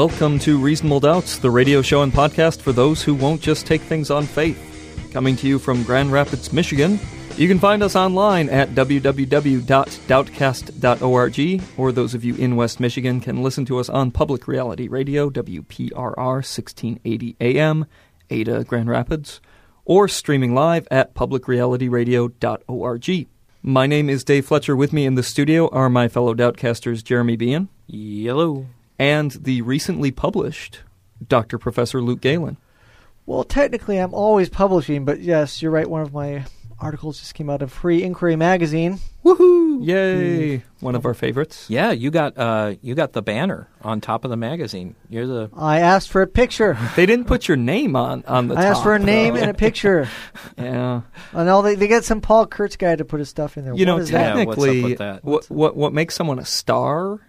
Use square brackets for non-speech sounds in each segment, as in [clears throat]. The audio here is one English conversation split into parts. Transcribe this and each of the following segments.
Welcome to Reasonable Doubts, the radio show and podcast for those who won't just take things on faith. Coming to you from Grand Rapids, Michigan. You can find us online at www.doubtcast.org, or those of you in West Michigan can listen to us on Public Reality Radio, WPRR 1680 AM, Ada, Grand Rapids, or streaming live at publicrealityradio.org. My name is Dave Fletcher. With me in the studio are my fellow Doubtcasters Jeremy Bean Yellow. And the recently published Dr. Professor Luke Galen. Well, technically, I'm always publishing, but yes, you're right. One of my articles just came out of Free Inquiry magazine. Woohoo! Yay! One of our favorites. Yeah, you got uh, you got the banner on top of the magazine. You're the I asked for a picture. [laughs] They didn't put your name on on the I asked for a name though. and a picture. [laughs] Yeah. and all they, they get some Paul Kurtz guy to put his stuff in there. You know, What is that? Yeah, what's up technically, with that? what what what makes someone a star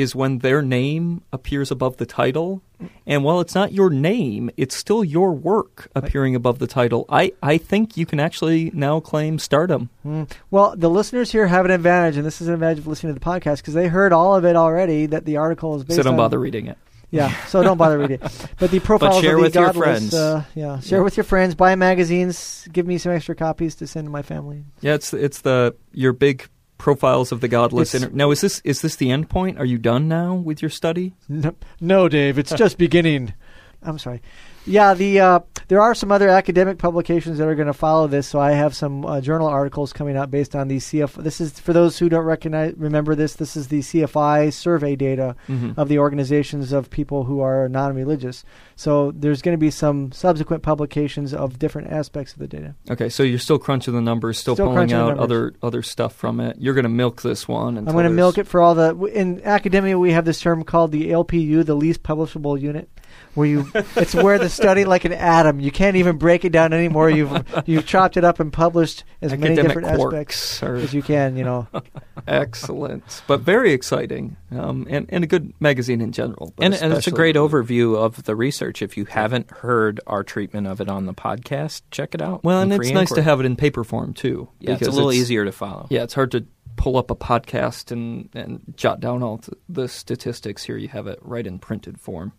is when their name appears above the title. And while it's not your name, it's still your work appearing above the title. I, I think you can actually now claim stardom. Mm. Well, the listeners here have an advantage, and this is an advantage of listening to the podcast because they heard all of it already. That the article is based So don't on. bother reading it. Yeah, so don't bother reading it. [laughs] But the profiles share of the with your godless, friends. Uh, yeah, share Yeah. with your friends. Buy magazines. Give me some extra copies to send to my family. Yeah, it's it's the your big profiles of the godless. Inter- now, is this is this the end point? Are you done now with your study? No, no, Dave. It's just beginning. I'm sorry. Yeah, the uh, there are some other academic publications that are going to follow this. So I have some uh, journal articles coming out based on the CF. This is for those who don't recognize, remember this. This is the CFI survey data Mm-hmm. of the organizations of people who are non-religious. So there's going to be some subsequent publications of different aspects of the data. Okay, so you're still crunching the numbers, still, Still pulling out other other stuff from it. You're going to milk this one. I'm going to milk it for all the. In academia, we have this term called the LPU, the least publishable unit, where you it's where the study like an atom. You can't even break it down anymore. You've [laughs] you've chopped it up and published as many different aspects quarks are as you can. You know, [laughs] excellent, but very exciting, um, and and a good magazine in general. and, and it's a great overview of the research. If you haven't heard our treatment of it on the podcast, check it out. Well, and it's nice to have it in paper form too. Yeah, it's a because little easier to follow. Yeah, it's hard to pull up a podcast and, and jot down all the statistics. Here you have it right in printed form.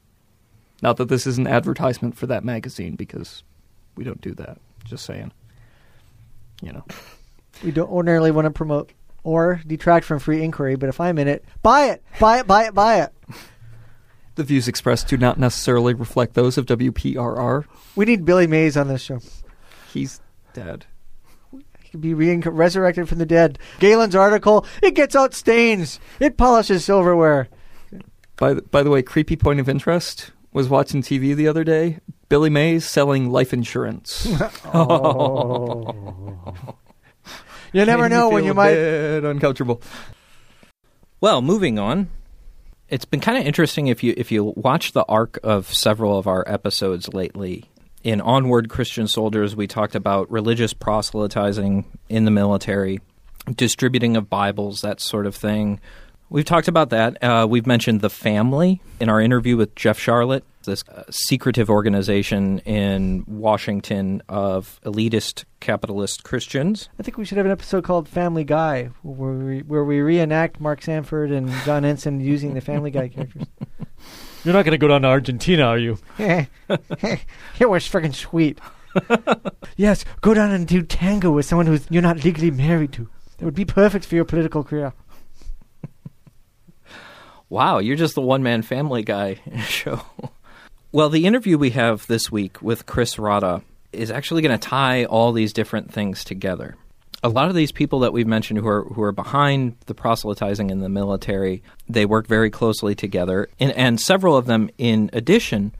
Not that this is an advertisement for that magazine because we don't do that. Just saying. You know. we don't ordinarily want to promote or detract from free inquiry. But if I'm in it, buy it, buy it, buy it, buy it. The views expressed do not necessarily reflect those of WPRR. We need Billy Mays on this show. He's dead. He could be re- resurrected from the dead. Galen's article, it gets out stains. It polishes silverware. By the, by the way, creepy point of interest was watching TV the other day. Billy Mays selling life insurance. [laughs] Oh. [laughs] oh. you never Made me know when you a might. bit uncomfortable. Well, moving on. It's been kind of interesting if you if you watch the arc of several of our episodes lately. In Onward Christian Soldiers, we talked about religious proselytizing in the military, distributing of Bibles, that sort of thing. We've talked about that. Uh, we've mentioned the family in our interview with Jeff Sharlet, this uh, secretive organization in Washington of elitist capitalist Christians. I think we should have an episode called Family Guy, where we, where we reenact Mark Sanford and John Ensign using the Family Guy characters. [laughs] You're not going to go down to Argentina, are you? [laughs] it was freaking sweet. [laughs] yes, go down and do tango with someone who's you're not legally married to. That would be perfect for your political career. Wow, you're just the one man family guy [laughs] show. well, the interview we have this week with Chris Rodda is actually going to tie all these different things together. A lot of these people that we've mentioned who are who are behind the proselytizing in the military, they work very closely together, and, and several of them, in addition,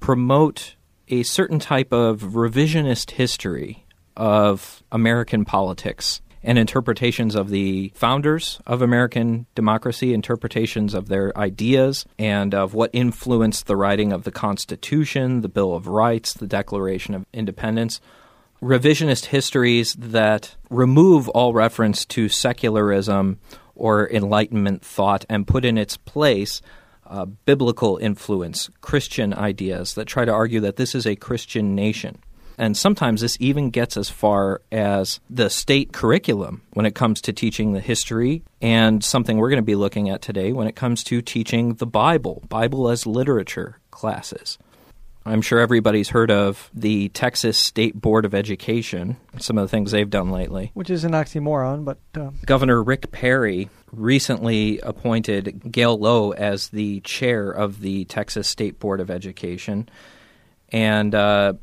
promote a certain type of revisionist history of American politics and interpretations of the founders of American democracy, interpretations of their ideas, and of what influenced the writing of the Constitution, the Bill of Rights, the Declaration of Independence. Revisionist histories that remove all reference to secularism or Enlightenment thought and put in its place uh, biblical influence, Christian ideas that try to argue that this is a Christian nation. And sometimes this even gets as far as the state curriculum when it comes to teaching the history and something we're going to be looking at today when it comes to teaching the Bible, Bible as literature classes. I'm sure everybody's heard of the Texas State Board of Education, some of the things they've done lately. Which is an oxymoron, but. Uh... Governor Rick Perry recently appointed Gail Lowe as the chair of the Texas State Board of Education. And uh,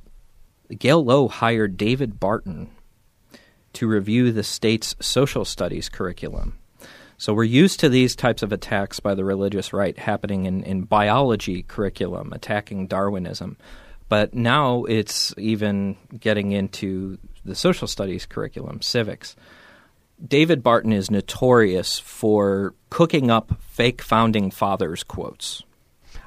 Gail Lowe hired David Barton to review the state's social studies curriculum. So we're used to these types of attacks by the religious right happening in, in biology curriculum, attacking Darwinism. But now it's even getting into the social studies curriculum, civics. David Barton is notorious for cooking up fake founding fathers quotes.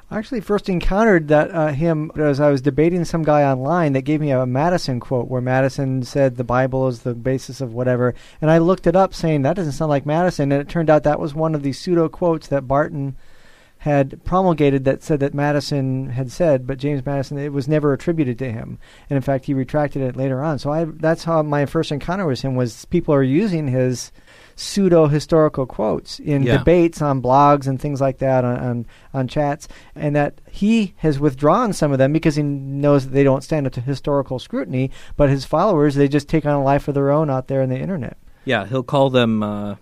I actually first encountered that uh, him as I was debating some guy online that gave me a Madison quote where Madison said the Bible is the basis of whatever, and I looked it up saying that doesn't sound like Madison, and it turned out that was one of the pseudo quotes that Barton had promulgated that said that Madison had said, but James Madison it was never attributed to him, and in fact he retracted it later on. So I that's how my first encounter with him was people are using his pseudo historical quotes in yeah. debates on blogs and things like that on, on, on chats, and that he has withdrawn some of them because he knows that they don't stand up to historical scrutiny. But his followers, they just take on a life of their own out there in the internet. Yeah, he'll call them. Uh,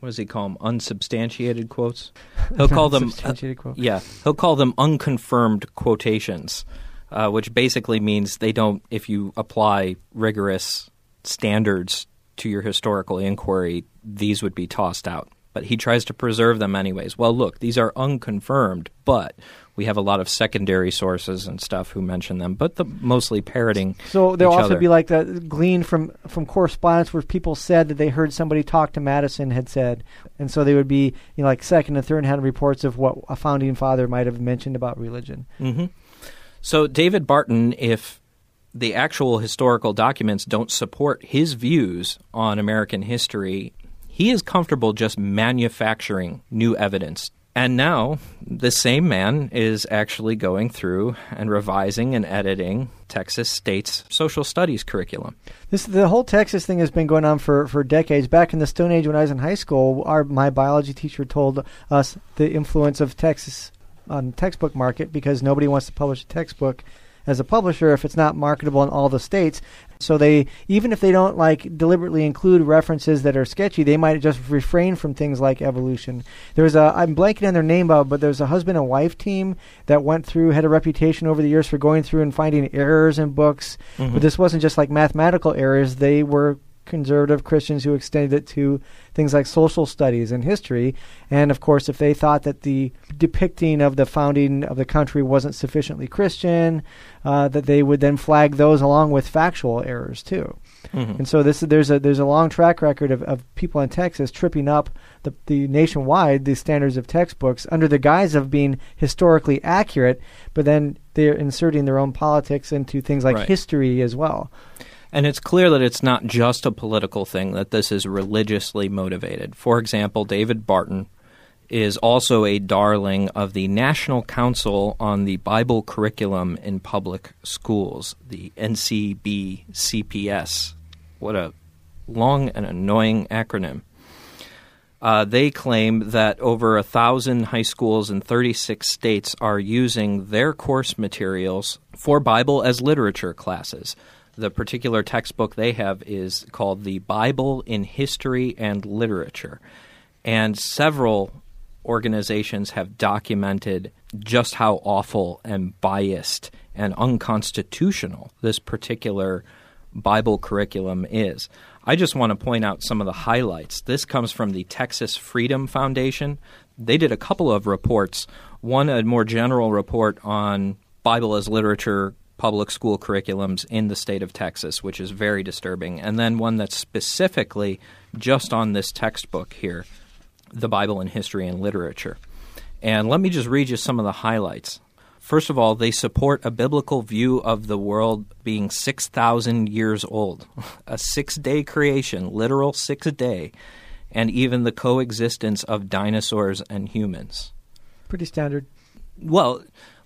what does he call them? Unsubstantiated quotes. He'll call them. Uh, yeah, he'll call them unconfirmed quotations, uh, which basically means they don't. If you apply rigorous standards to your historical inquiry, these would be tossed out. But he tries to preserve them anyways. Well, look, these are unconfirmed, but we have a lot of secondary sources and stuff who mention them, but the, mostly parroting. So there'll also other. be like that gleaned from from correspondence where people said that they heard somebody talk to Madison had said, and so they would be you know like second and third hand reports of what a founding father might have mentioned about religion. Mm-hmm. So David Barton, if the actual historical documents don't support his views on American history, he is comfortable just manufacturing new evidence. And now, the same man is actually going through and revising and editing Texas State's social studies curriculum. This the whole Texas thing has been going on for, for decades. Back in the Stone Age, when I was in high school, our my biology teacher told us the influence of Texas on the textbook market because nobody wants to publish a textbook as a publisher if it's not marketable in all the states. So they even if they don't like deliberately include references that are sketchy, they might just refrain from things like evolution. There's a I'm blanking on their name, Bob, but there's a husband and wife team that went through had a reputation over the years for going through and finding errors in books. Mm-hmm. But this wasn't just like mathematical errors; they were conservative Christians who extended it to things like social studies and history. And of course, if they thought that the depicting of the founding of the country wasn't sufficiently Christian, uh, that they would then flag those along with factual errors too. Mm-hmm. And so this there's a there's a long track record of, of people in Texas tripping up the, the nationwide the standards of textbooks under the guise of being historically accurate, but then they're inserting their own politics into things like right. history as well. And it's clear that it's not just a political thing, that this is religiously motivated. For example, David Barton is also a darling of the National Council on the Bible Curriculum in Public Schools, the NCBCPS. What a long and annoying acronym. Uh, they claim that over a thousand high schools in 36 states are using their course materials for Bible as literature classes. The particular textbook they have is called The Bible in History and Literature. And several organizations have documented just how awful and biased and unconstitutional this particular Bible curriculum is. I just want to point out some of the highlights. This comes from the Texas Freedom Foundation. They did a couple of reports. One, a more general report on Bible as literature public school curriculums in the state of Texas, which is very disturbing, and then one that's specifically just on this textbook here, the Bible in History and Literature. And let me just read you some of the highlights. First of all, they support a biblical view of the world being 6,000 years old, [laughs] a six day creation, literal six day, and even the coexistence of dinosaurs and humans. Pretty standard. Well,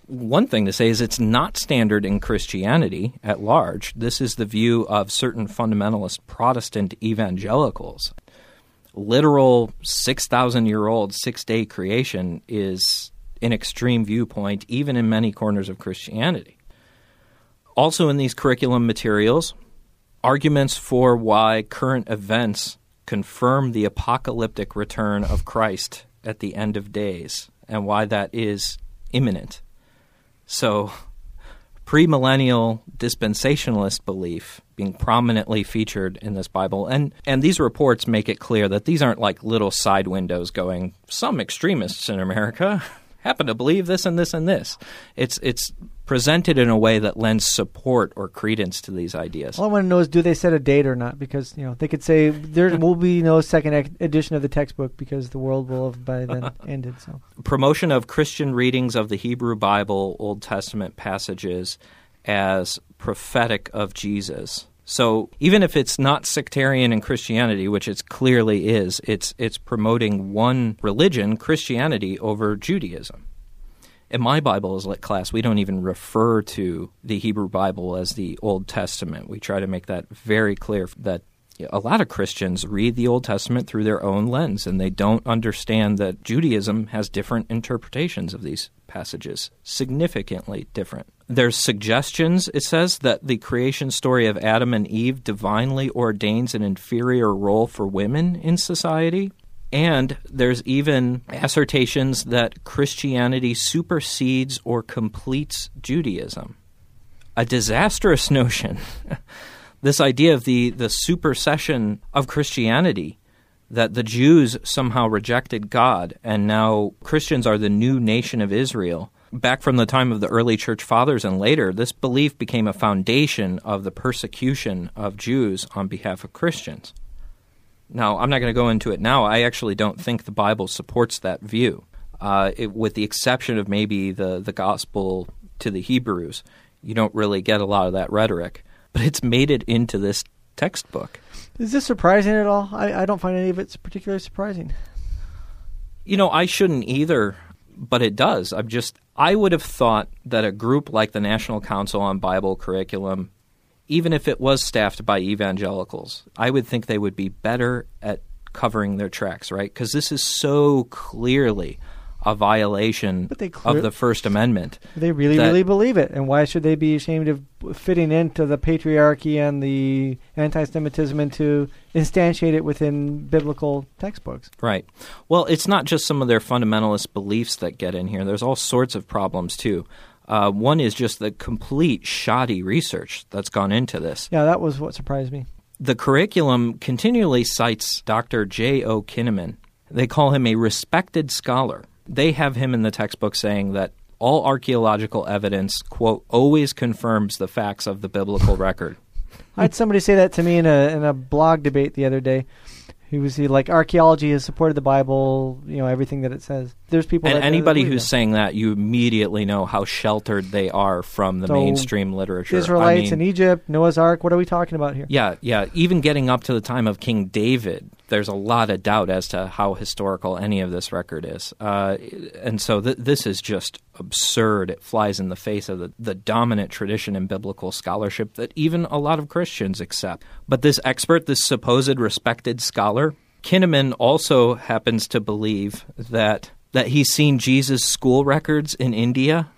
one thing to say is it's not standard in Christianity at large. This is the view of certain fundamentalist Protestant evangelicals. Literal 6,000 year old six day creation is an extreme viewpoint, even in many corners of Christianity. Also, in these curriculum materials, arguments for why current events confirm the apocalyptic return of Christ at the end of days and why that is imminent. So, premillennial dispensationalist belief being prominently featured in this Bible. And, and these reports make it clear that these aren't like little side windows going, some extremists in America happen to believe this and this and this. It's, it's presented in a way that lends support or credence to these ideas. All I want to know is do they set a date or not? Because you know they could say there [laughs] will be no second ec- edition of the textbook because the world will have by then [laughs] ended. So promotion of Christian readings of the Hebrew Bible, Old Testament passages as prophetic of Jesus. So even if it's not sectarian in Christianity, which it clearly is, it's it's promoting one religion, Christianity, over Judaism. In my Bible lit class, we don't even refer to the Hebrew Bible as the Old Testament. We try to make that very clear that a lot of Christians read the Old Testament through their own lens, and they don't understand that Judaism has different interpretations of these passages, significantly different. There's suggestions, it says, that the creation story of Adam and Eve divinely ordains an inferior role for women in society. And there's even assertions that Christianity supersedes or completes Judaism. A disastrous [laughs] notion. this idea of the, the supersession of Christianity, that the Jews somehow rejected God and now Christians are the new nation of Israel. Back from the time of the early church fathers and later, this belief became a foundation of the persecution of Jews on behalf of Christians. Now, I'm not going to go into it now. I actually don't think the Bible supports that view, uh, it, with the exception of maybe the, the gospel to the Hebrews. You don't really get a lot of that rhetoric, but it's made it into this textbook. is this surprising at all? I, I don't find any of it particularly surprising. You know, I shouldn't either, but it does. I'm just, I would have thought that a group like the National Council on Bible Curriculum even if it was staffed by evangelicals, I would think they would be better at covering their tracks, right? Because this is so clearly a violation clear- of the First Amendment. They really, that- really believe it, and why should they be ashamed of fitting into the patriarchy and the anti-Semitism and to instantiate it within biblical textbooks? Right. Well, it's not just some of their fundamentalist beliefs that get in here. There's all sorts of problems too. Uh, one is just the complete shoddy research that's gone into this. Yeah, that was what surprised me. The curriculum continually cites Dr. J. O. Kinnaman. They call him a respected scholar. They have him in the textbook saying that all archaeological evidence, quote, always confirms the facts of the biblical [laughs] record. I had somebody say that to me in a in a blog debate the other day. He was he, like archaeology has supported the Bible, you know everything that it says. There's people And that, uh, anybody who's saying that, you immediately know how sheltered they are from the So, mainstream literature. I Israelites mean, in Egypt, Noah's Ark. What are we talking about here? Yeah, yeah. Even getting up to the time of King David, there's a lot of doubt as to how historical any of this record is. Uh, and so th- this is just absurd. It flies in the face of the, the dominant tradition in biblical scholarship that even a lot of Christians accept. But this expert, this supposed respected scholar, Kinnaman also happens to believe that that he's seen Jesus' school records in India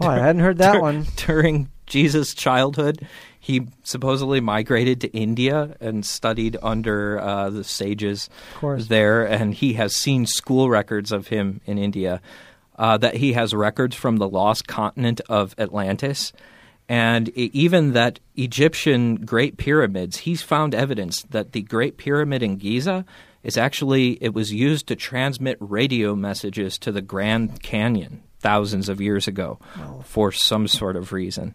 Oh, I hadn't heard that one. During Jesus' childhood, he supposedly migrated to India and studied under uh, the sages there, and he has seen school records of him in India. Uh, that he has records from the lost continent of Atlantis, and even that Egyptian Great Pyramids. He's found evidence that the Great Pyramid in Giza is actually it was used to transmit radio messages to the Grand Canyon thousands of years ago for some sort of reason.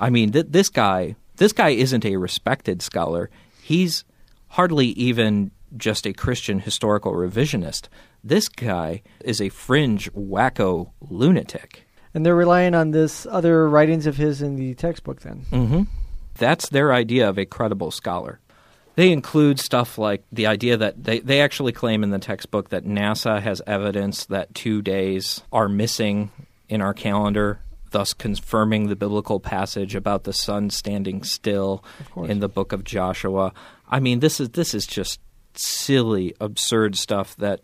I mean, th- this guy, this guy isn't a respected scholar. He's hardly even just a Christian historical revisionist. This guy is a fringe wacko lunatic. And they're relying on this other writings of his in the textbook then. Mm-hmm. That's their idea of a credible scholar. They include stuff like the idea that they, they actually claim in the textbook that NASA has evidence that two days are missing in our calendar, thus confirming the biblical passage about the sun standing still in the book of Joshua. I mean, this is this is just silly, absurd stuff that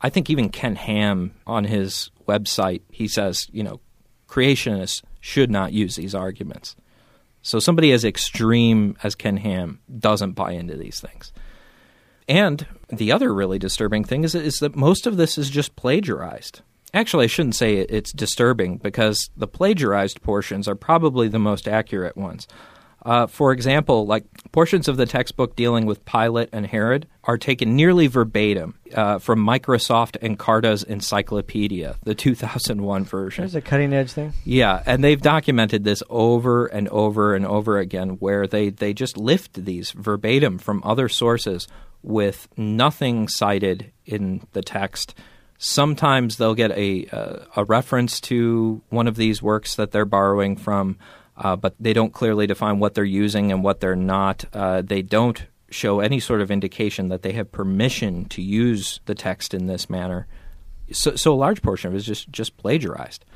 I think even Ken Ham on his website he says, you know, creationists should not use these arguments. So somebody as extreme as Ken Ham doesn't buy into these things. And the other really disturbing thing is, is that most of this is just plagiarized. Actually, I shouldn't say it- it's disturbing because the plagiarized portions are probably the most accurate ones. Uh, for example, like portions of the textbook dealing with Pilate and Herod are taken nearly verbatim uh, from Microsoft Encarta's Encyclopedia, the 2001 version. There's a cutting edge thing. Yeah, and they've documented this over and over and over again where they, they just lift these verbatim from other sources with nothing cited in the text. Sometimes they'll get a, uh, a reference to one of these works that they're borrowing from, uh, but they don't clearly define what they're using and what they're not. Uh, they don't show any sort of indication that they have permission to use the text in this manner. So, so a large portion of it is just, just plagiarized.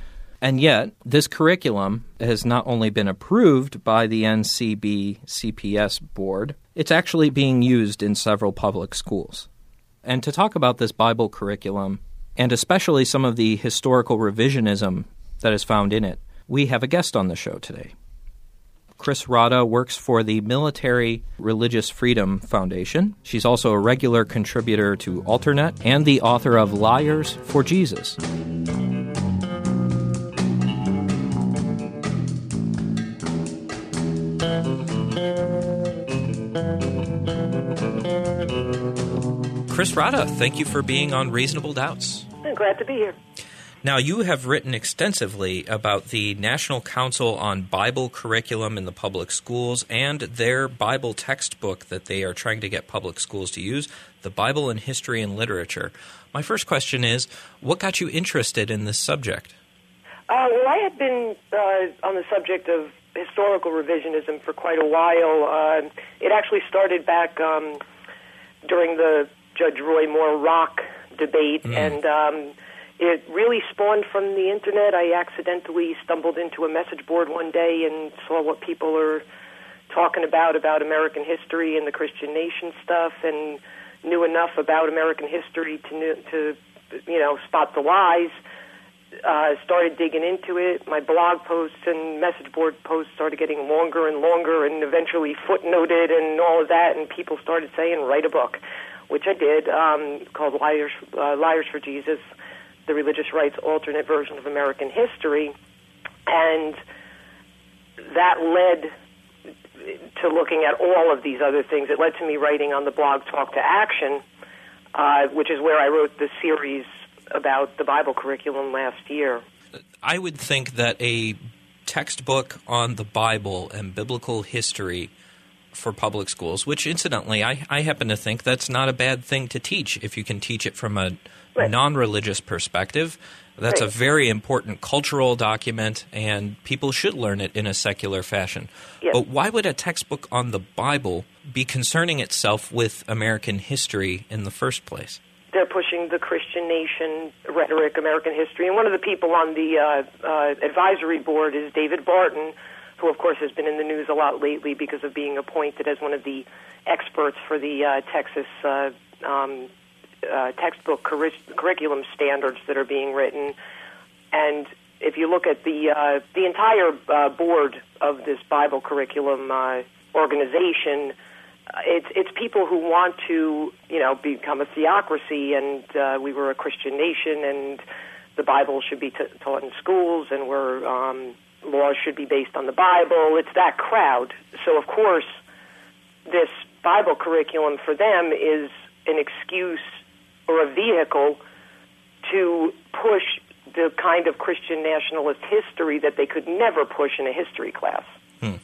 And yet, this curriculum has not only been approved by the NCB CPS board, it's actually being used in several public schools. And to talk about this Bible curriculum, and especially some of the historical revisionism that is found in it, we have a guest on the show today. Chris Rodda works for the Military Religious Freedom Foundation. She's also a regular contributor to Alternet and the author of Liars for Jesus. Chris Rodda, thank you for being on Reasonable Doubts. I'm glad to be here. Now, you have written extensively about the National Council on Bible Curriculum in the Public Schools and their Bible textbook that they are trying to get public schools to use, the Bible in History and Literature. My first question is what got you interested in this subject? Uh, well, I had been uh, on the subject of historical revisionism for quite a while. Uh, it actually started back um, during the Judge Roy Moore Rock debate, and um, it really spawned from the internet. I accidentally stumbled into a message board one day and saw what people are talking about about American history and the Christian nation stuff, and knew enough about American history to to you know spot the lies. Uh, started digging into it. My blog posts and message board posts started getting longer and longer, and eventually footnoted and all of that. And people started saying, "Write a book," which I did, um, called "Liars uh, Liars for Jesus." the religious rights alternate version of American history, and that led to looking at all of these other things. It led to me writing on the blog Talk to Action, uh, which is where I wrote the series about the Bible curriculum last year. I would think that a textbook on the Bible and biblical history for public schools, which incidentally, I, I happen to think that's not a bad thing to teach if you can teach it from a Right. non religious perspective. That's a very important cultural document, and people should learn it in a secular fashion. Yes. But why would a textbook on the Bible be concerning itself with American history in the first place? They're pushing the Christian nation rhetoric, American history, and one of the people on the uh, uh, advisory board is David Barton, who, of course, has been in the news a lot lately because of being appointed as one of the experts for the uh, Texas uh, um, uh, textbook curri- curriculum standards that are being written. And if you look at the uh, the entire uh, board of this Bible curriculum uh, organization, uh, it's it's people who want to you know become a theocracy, and uh, we were a Christian nation, and the Bible should be t- taught in schools, and we're um, laws should be based on the Bible. It's that crowd. So of course, this Bible curriculum for them is an excuse or a vehicle to push the kind of Christian nationalist history that they could never push in a history class. Hmm.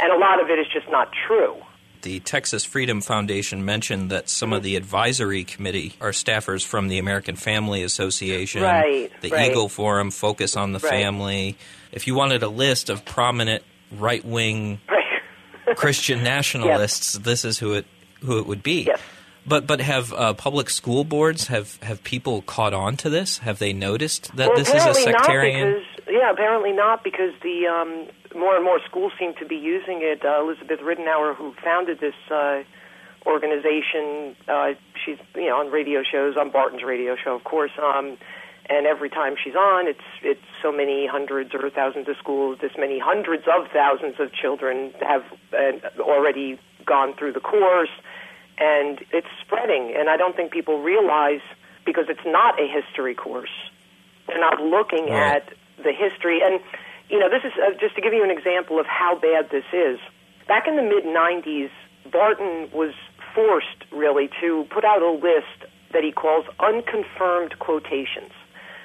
And a lot of it is just not true. The Texas Freedom Foundation mentioned that some of the advisory committee are staffers from the American Family Association, Right, the right. Eagle Forum, Focus on the Right. Family. If you wanted a list of prominent right wing. [laughs] Christian nationalists, this is who it who it would be. Yes. But but have uh, public school boards have have people caught on to this? Have they noticed that well, this is a sectarian? Yeah, apparently not because the um, more and more schools seem to be using it. Uh, Elizabeth Ridenour, who founded this uh, organization, uh, she's you know on radio shows, on Barton's radio show, of course. Um, and every time she's on, it's it's so many hundreds or thousands of schools. This many hundreds of thousands of children have uh, already gone through the course, and it's spreading. And I don't think people realize because it's not a history course. They're not looking Right. at the history. And, you know, this is uh, just to give you an example of how bad this is. Back in the mid 90s, Barton was forced, really, to put out a list that he calls unconfirmed quotations.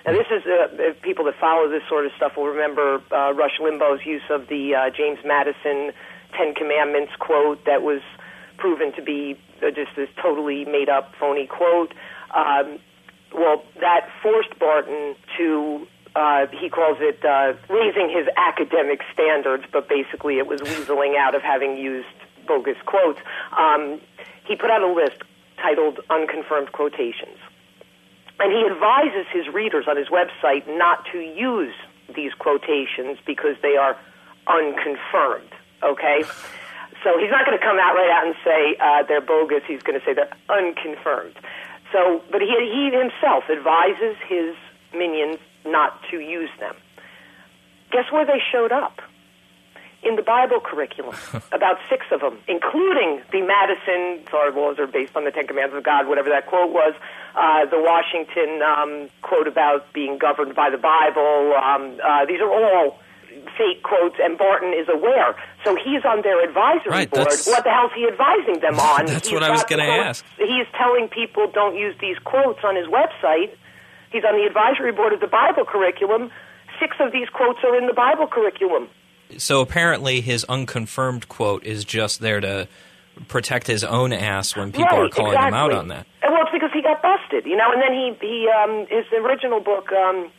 Now, this is uh, people that follow this sort of stuff will remember uh, Rush Limbaugh's use of the uh, James Madison Ten Commandments quote that was proven to be uh, just this totally made up, phony quote. Um, well, that forced Barton to, uh, he calls it uh, raising his academic standards, but basically it was weaseling out of having used bogus quotes. Um, he put out a list titled Unconfirmed Quotations. And he advises his readers on his website not to use these quotations because they are unconfirmed, okay? So he's not going to come out right out and say uh, they're bogus. He's going to say they're unconfirmed. So, but he, he himself advises his minions not to use them. Guess where they showed up? In the Bible curriculum, [laughs] about six of them, including the Madison, sorry, laws are based on the Ten Commandments of God, whatever that quote was, uh, the Washington um, quote about being governed by the Bible. Um, uh, these are all fake quotes, and Barton is aware. So he's on their advisory Right, board. What the hell's he advising them [laughs] on? That's He's what I was gonna ask. He's telling people don't use these quotes on his website. He's on the advisory board of the Bible curriculum. Six of these quotes are in the Bible curriculum. So apparently, his unconfirmed quote is just there to protect his own ass when people right, are calling exactly. him out on that. And well, it's because he got busted, you know. And then he he um, his original book, um,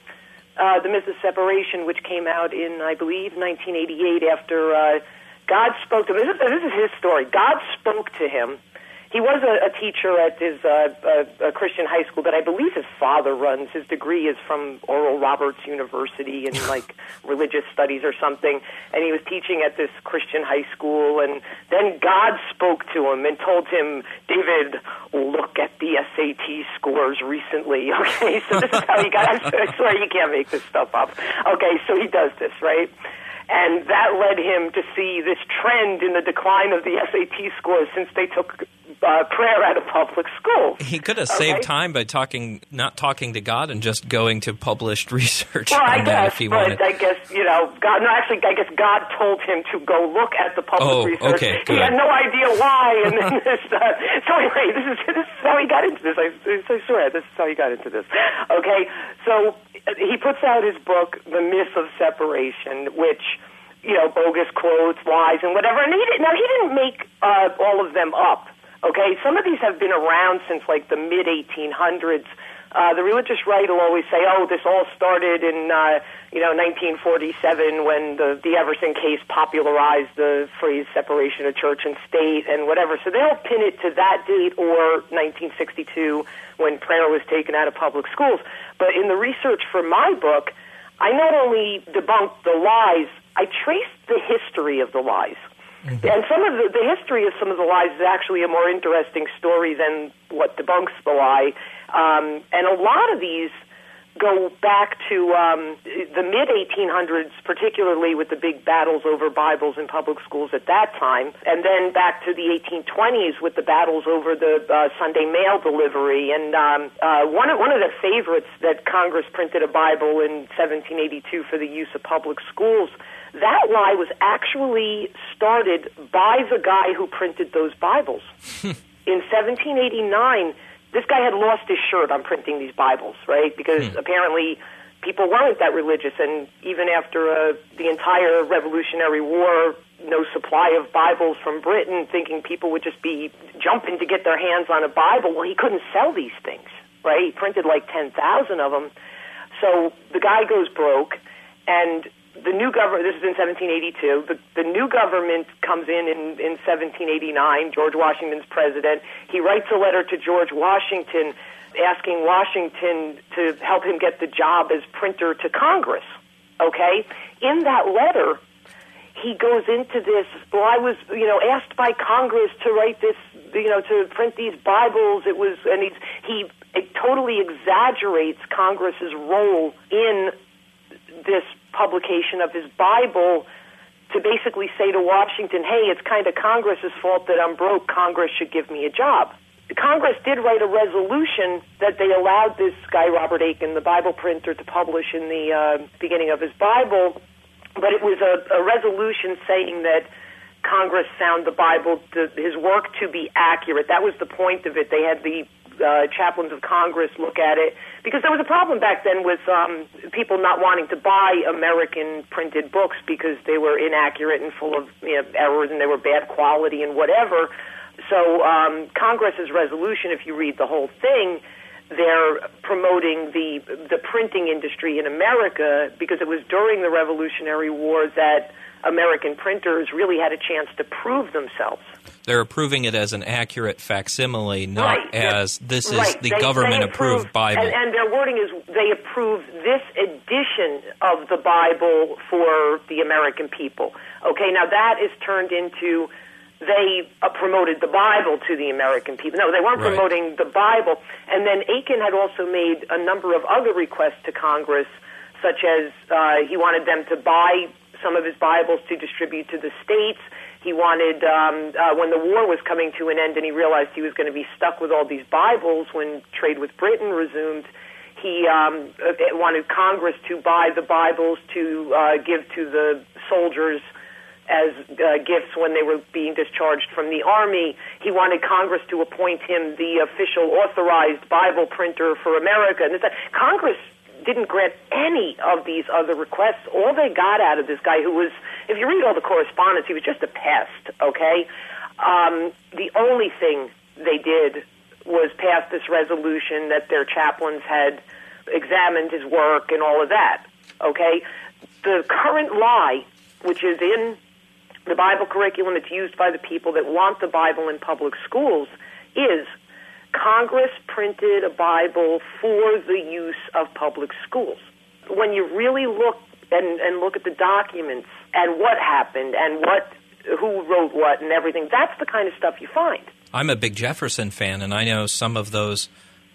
uh, The Myth of Separation, which came out in I believe 1988 after uh, God spoke to him. This is, this is his story. God spoke to him. He was a, a teacher at his uh, a, a Christian high school that I believe his father runs. His degree is from Oral Roberts University in [laughs] like religious studies or something. And he was teaching at this Christian high school. And then God spoke to him and told him, David, look at the SAT scores recently. [laughs] Okay, so this is how he got. I swear [laughs] you can't make this stuff up. Okay, so he does this right. And that led him to see this trend in the decline of the SAT scores since they took uh, prayer out of public school. He could have Okay. saved time by talking, not talking to God, and just going to published [laughs] research Well, I on that guess, if he but wanted. I guess you know, God. No, actually, I guess God told him to go look at the public Oh, research. okay, He had no idea why, and then [laughs] this. Uh, so anyway, this is this is how he got into this. I, I swear, this is how he got into this. Okay, so uh, he puts out his book, The Myth of Separation, which. You know, bogus quotes, lies, and whatever. And he didn't, now he didn't make uh, all of them up. Okay, some of these have been around since like the mid 1800s. Uh, the religious right will always say, "Oh, this all started in uh, you know 1947 when the the Everson case popularized the phrase separation of church and state and whatever." So they'll pin it to that date or 1962 when prayer was taken out of public schools. But in the research for my book, I not only debunked the lies, I traced the history of the lies. And some of the, the history of some of the lies is actually a more interesting story than what debunks the lie. Um, and a lot of these go back to um, the mid 1800s, particularly with the big battles over Bibles in public schools at that time, and then back to the 1820s with the battles over the uh, Sunday mail delivery. And um, uh, one of one of the favorites that Congress printed a Bible in 1782 for the use of public schools. That lie was actually started by the guy who printed those Bibles. [laughs] in 1789, this guy had lost his shirt on printing these Bibles, right? Because apparently people weren't that religious, and even after uh, the entire Revolutionary War, no supply of Bibles from Britain, thinking people would just be jumping to get their hands on a Bible. Well, he couldn't sell these things, right? He printed like 10,000 of them. So the guy goes broke, and the new government, this is in 1782, the, the new government comes in, in in 1789, George Washington's president. He writes a letter to George Washington asking Washington to help him get the job as printer to Congress. Okay? In that letter, he goes into this. Well, I was, you know, asked by Congress to write this, you know, to print these Bibles. It was, and he's, he it totally exaggerates Congress's role in this publication of his Bible to basically say to Washington, hey, it's kind of Congress's fault that I'm broke. Congress should give me a job. Congress did write a resolution that they allowed this guy, Robert Aitken, the Bible printer, to publish in the uh, beginning of his Bible, but it was a, a resolution saying that Congress found the Bible, to, his work, to be accurate. That was the point of it. They had the uh, chaplains of Congress look at it because there was a problem back then with um, people not wanting to buy American printed books because they were inaccurate and full of you know, errors and they were bad quality and whatever. So um, Congress's resolution, if you read the whole thing, they're promoting the the printing industry in America because it was during the Revolutionary War that American printers really had a chance to prove themselves. They're approving it as an accurate facsimile, not Right. as this is Right. the They- government they approved approved- Bible. And, and their wording is they approve this edition of the Bible for the American people. Okay, now that is turned into they uh, promoted the Bible to the American people. No, they weren't Right. promoting the Bible. And then Aitken had also made a number of other requests to Congress, such as uh, he wanted them to buy some of his Bibles to distribute to the states. He wanted, um, uh, when the war was coming to an end and he realized he was going to be stuck with all these Bibles when trade with Britain resumed, he um, uh, wanted Congress to buy the Bibles to uh, give to the soldiers as uh, gifts when they were being discharged from the army. He wanted Congress to appoint him the official authorized Bible printer for America. And Congress didn't grant any of these other requests. All they got out of this guy, who was, if you read all the correspondence, he was just a pest, okay? Um, the only thing they did was pass this resolution that their chaplains had examined his work and all of that, okay? The current lie, which is in the Bible curriculum that's used by the people that want the Bible in public schools, is Congress printed a Bible for the use of public schools. When you really look and, and look at the documents and what happened and what who wrote what and everything, that's the kind of stuff you find. I'm a big Jefferson fan, and I know some of those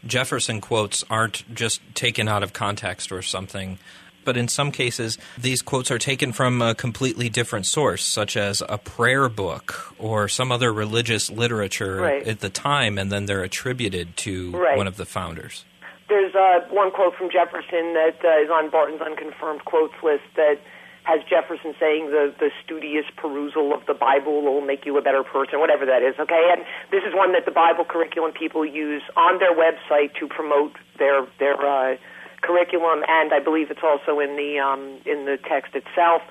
Jefferson quotes aren't just taken out of context or something. But in some cases, these quotes are taken from a completely different source, such as a prayer book or some other religious literature Right. at the time, and then they're attributed to Right. one of the founders. There's uh, one quote from Jefferson that uh, is on Barton's unconfirmed quotes list that has Jefferson saying the, the studious perusal of the Bible will make you a better person, whatever that is, okay? And this is one that the Bible curriculum people use on their website to promote their, their uh, curriculum, and I believe it's also in the, um, in the text itself.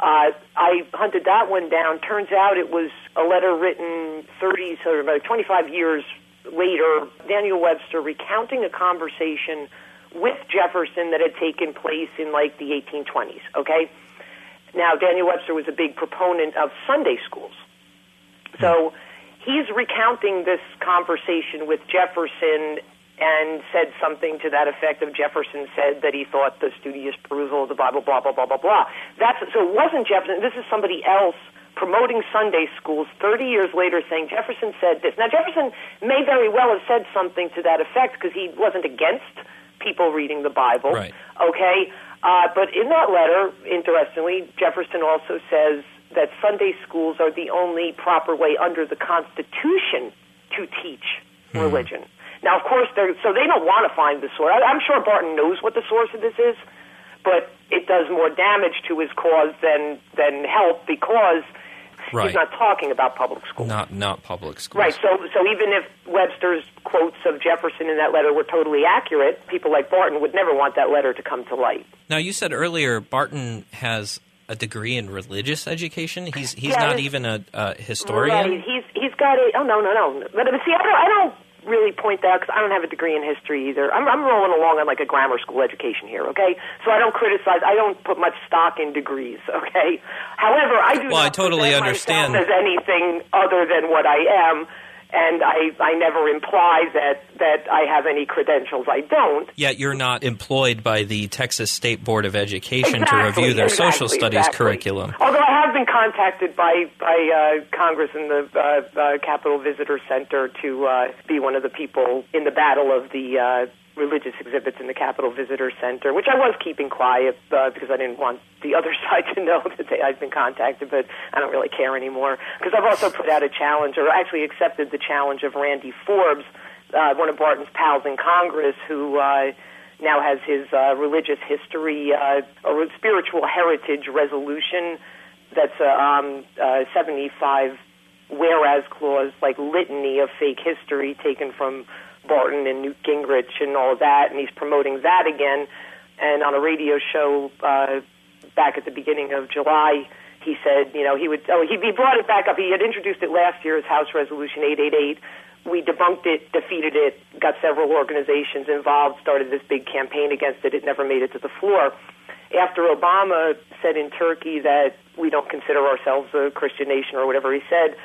Uh, I hunted that one down. Turns out it was a letter written 30, so about 25 years later, Daniel Webster recounting a conversation with Jefferson that had taken place in like the 1820s, okay? Now, Daniel Webster was a big proponent of Sunday schools. So he's recounting this conversation with Jefferson and said something to that effect of Jefferson said that he thought the studious perusal of the Bible, blah, blah, blah, blah, blah. That's, so it wasn't Jefferson. This is somebody else promoting Sunday schools 30 years later saying Jefferson said this. Now, Jefferson may very well have said something to that effect because he wasn't against people reading the Bible. Right. Okay? Uh, but in that letter, interestingly, Jefferson also says that Sunday schools are the only proper way under the Constitution to teach religion. Now, of course, they're, so they don't want to find the source. I- I'm sure Barton knows what the source of this is, but it does more damage to his cause than than help because Right. He's not talking about public schools. Not not public schools. Right. So, so even if Webster's quotes of Jefferson in that letter were totally accurate, people like Barton would never want that letter to come to light. Now you said earlier Barton has a degree in religious education. He's he's Yeah, not even a, a historian. Right. He's he's got a. Oh no no no. But see, I don't I don't really point that because I don't have a degree in history either. I'm I'm rolling along on like a grammar school education here. Okay. So I don't criticize. I don't put much stock in degrees. Okay. However, I do. Well, I totally understand. as anything other than what I am. And I, I never imply that, that I have any credentials. I don't. Yet you're not employed by the Texas State Board of Education to review their social studies exactly. curriculum. Although I have been contacted by by uh, Congress and the uh, uh, Capitol Visitor Center to uh, be one of the people in the battle of the uh, religious exhibits in the Capitol Visitor Center, which I was keeping quiet uh, because I didn't want the [laughs] other side to know that they, I've been contacted, but I don't really care anymore because I've also put out a challenge, or actually accepted the challenge of Randy Forbes, uh, one of Barton's pals in Congress, who. Uh, now has his uh, religious history uh, or spiritual heritage resolution that's a um, uh, 75 whereas clause, like litany of fake history taken from Barton and Newt Gingrich and all of that, and he's promoting that again. And on a radio show uh, back at the beginning of July, he said, you know, he would. Oh, he, he brought it back up. He had introduced it last year as House Resolution 888. We debunked it, defeated it, got several organizations involved, started this big campaign against it. It never made it to the floor. After Obama said in Turkey that we don't consider ourselves a Christian nation or whatever he said,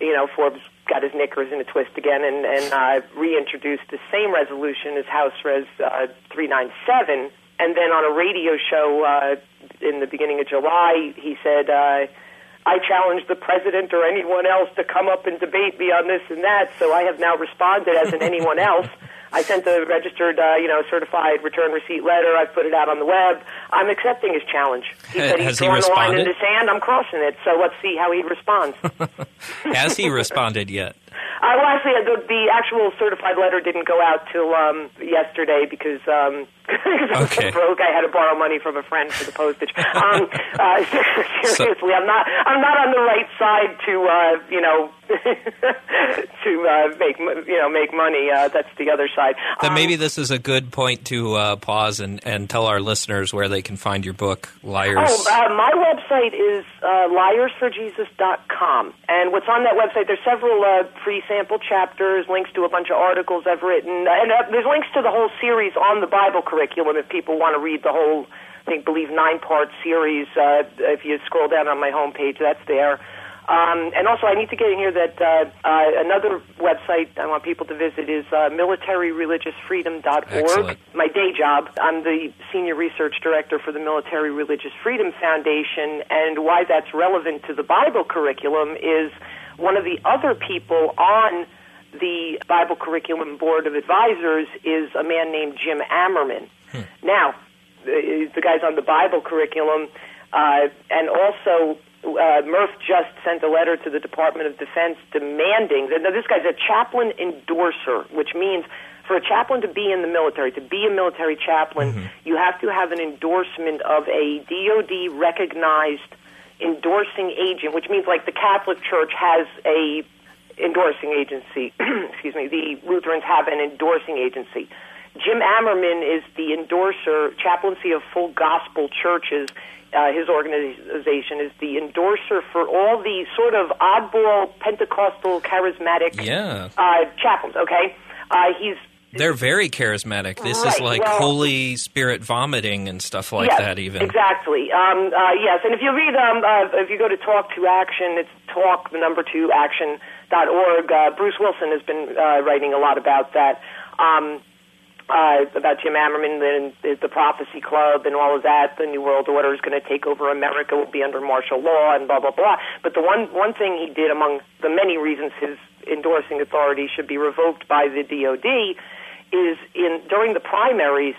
you know, Forbes got his knickers in a twist again and, and uh, reintroduced the same resolution as House Res uh, 397. And then on a radio show uh, in the beginning of July, he said, uh, I challenge the president or anyone else to come up and debate me on this and that. So I have now responded as an anyone [laughs] else. I sent a registered, uh, you know, certified return receipt letter. I've put it out on the web. I'm accepting his challenge. He said has he's he drawn the line in the sand. I'm crossing it. So let's see how he responds. [laughs] Has he responded yet? Uh, well, actually, uh, the, the actual certified letter didn't go out till um, yesterday because um, [laughs] I was Okay. so broke. I had to borrow money from a friend for the postage. [laughs] Um, uh, [laughs] seriously, I'm not. I'm not on the right side to uh, you know to uh, make you know make money. Uh, that's the other side. Then Um, maybe this is a good point to uh, pause and, and tell our listeners where they can find your book, Liars. Oh, uh, my website is uh, liarsforjesus.com. And what's on that website, there's several uh, free sample chapters, links to a bunch of articles I've written, and uh, there's links to the whole series on the Bible curriculum if people want to read the whole, I think, believe nine part series. Uh, if you scroll down on my homepage, that's there. Um, and also, I need to get in here that uh, uh, another website I want people to visit is uh, militaryreligiousfreedom.org Excellent. my day job. I'm the senior research director for the Military Religious Freedom Foundation, and why that's relevant to the Bible curriculum is one of the other people on the Bible curriculum board of advisors is a man named Jim Ammerman. Now, the guy's on the Bible curriculum, uh, and also uh, Murph just sent a letter to the Department of Defense demanding that now this guy's a chaplain endorser, which means for a chaplain to be in the military, to be a military chaplain, you have to have an endorsement of a DoD recognized endorsing agent, which means like the Catholic Church has a endorsing agency. [clears throat] Excuse me. The Lutherans have an endorsing agency. Jim Ammerman is the endorser, chaplaincy of full gospel churches. Uh, his organization is the endorser for all the sort of oddball Pentecostal charismatic Yeah. uh, chaplains. Okay, uh, he's They're very charismatic. This is like well- Holy Spirit vomiting and stuff like yes, that, even. Exactly. Um, uh, yes, and if you read, um, uh, if you go to Talk to Action, it's talk the number two action dot org. Uh, Bruce Wilson has been uh, writing a lot about that. Um, uh, about Jim Ammerman and the, the Prophecy Club and all of that. The New World Order is going to take over America. Will be under martial law and blah blah blah. But the one one thing he did, among the many reasons his endorsing authority should be revoked by the DoD, is in during the primaries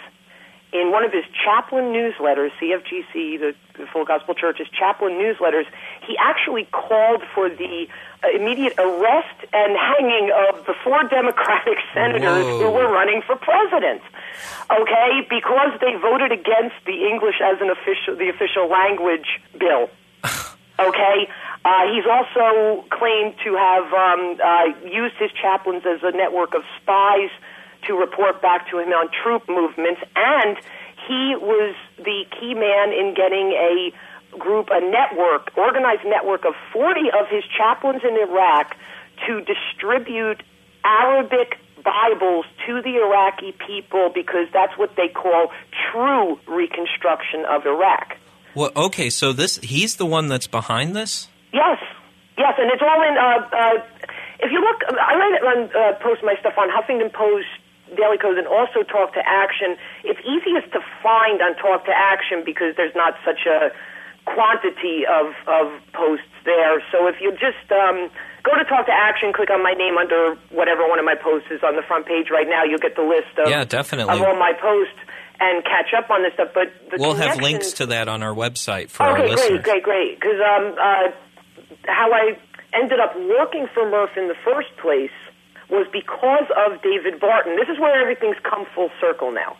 in one of his chaplain newsletters, CFGC, the, the Full Gospel Church's chaplain newsletters, he actually called for the uh, immediate arrest and hanging of the four Democratic [laughs] senators Whoa. who were running for president. Okay, because they voted against the English as an official, the official language bill. [sighs] Okay, Uh, he's also claimed to have um, uh, used his chaplains as a network of spies to report back to him on troop movements, and he was the key man in getting a group, a network, organized network of 40 of his chaplains in Iraq to distribute Arabic Bibles to the Iraqi people because that's what they call true reconstruction of Iraq. Well, okay, so this he's the one that's behind this. Yes, yes, and it's all in. Uh, uh, if you look, I write on uh, post my stuff on Huffington Post, Daily Kos, and also Talk to Action. It's easiest to find on Talk to Action because there's not such a quantity of of posts there. So if you just um, go to Talk to Action, click on my name under whatever one of my posts is on the front page right now, you'll get the list of Yeah, definitely. of all my posts and catch up on this stuff. But the We'll have links to that on our website for our Okay, listeners. great, great, great. Because um, uh, how I ended up working for Murph in the first place was because of David Barton. This is where everything's come full circle now.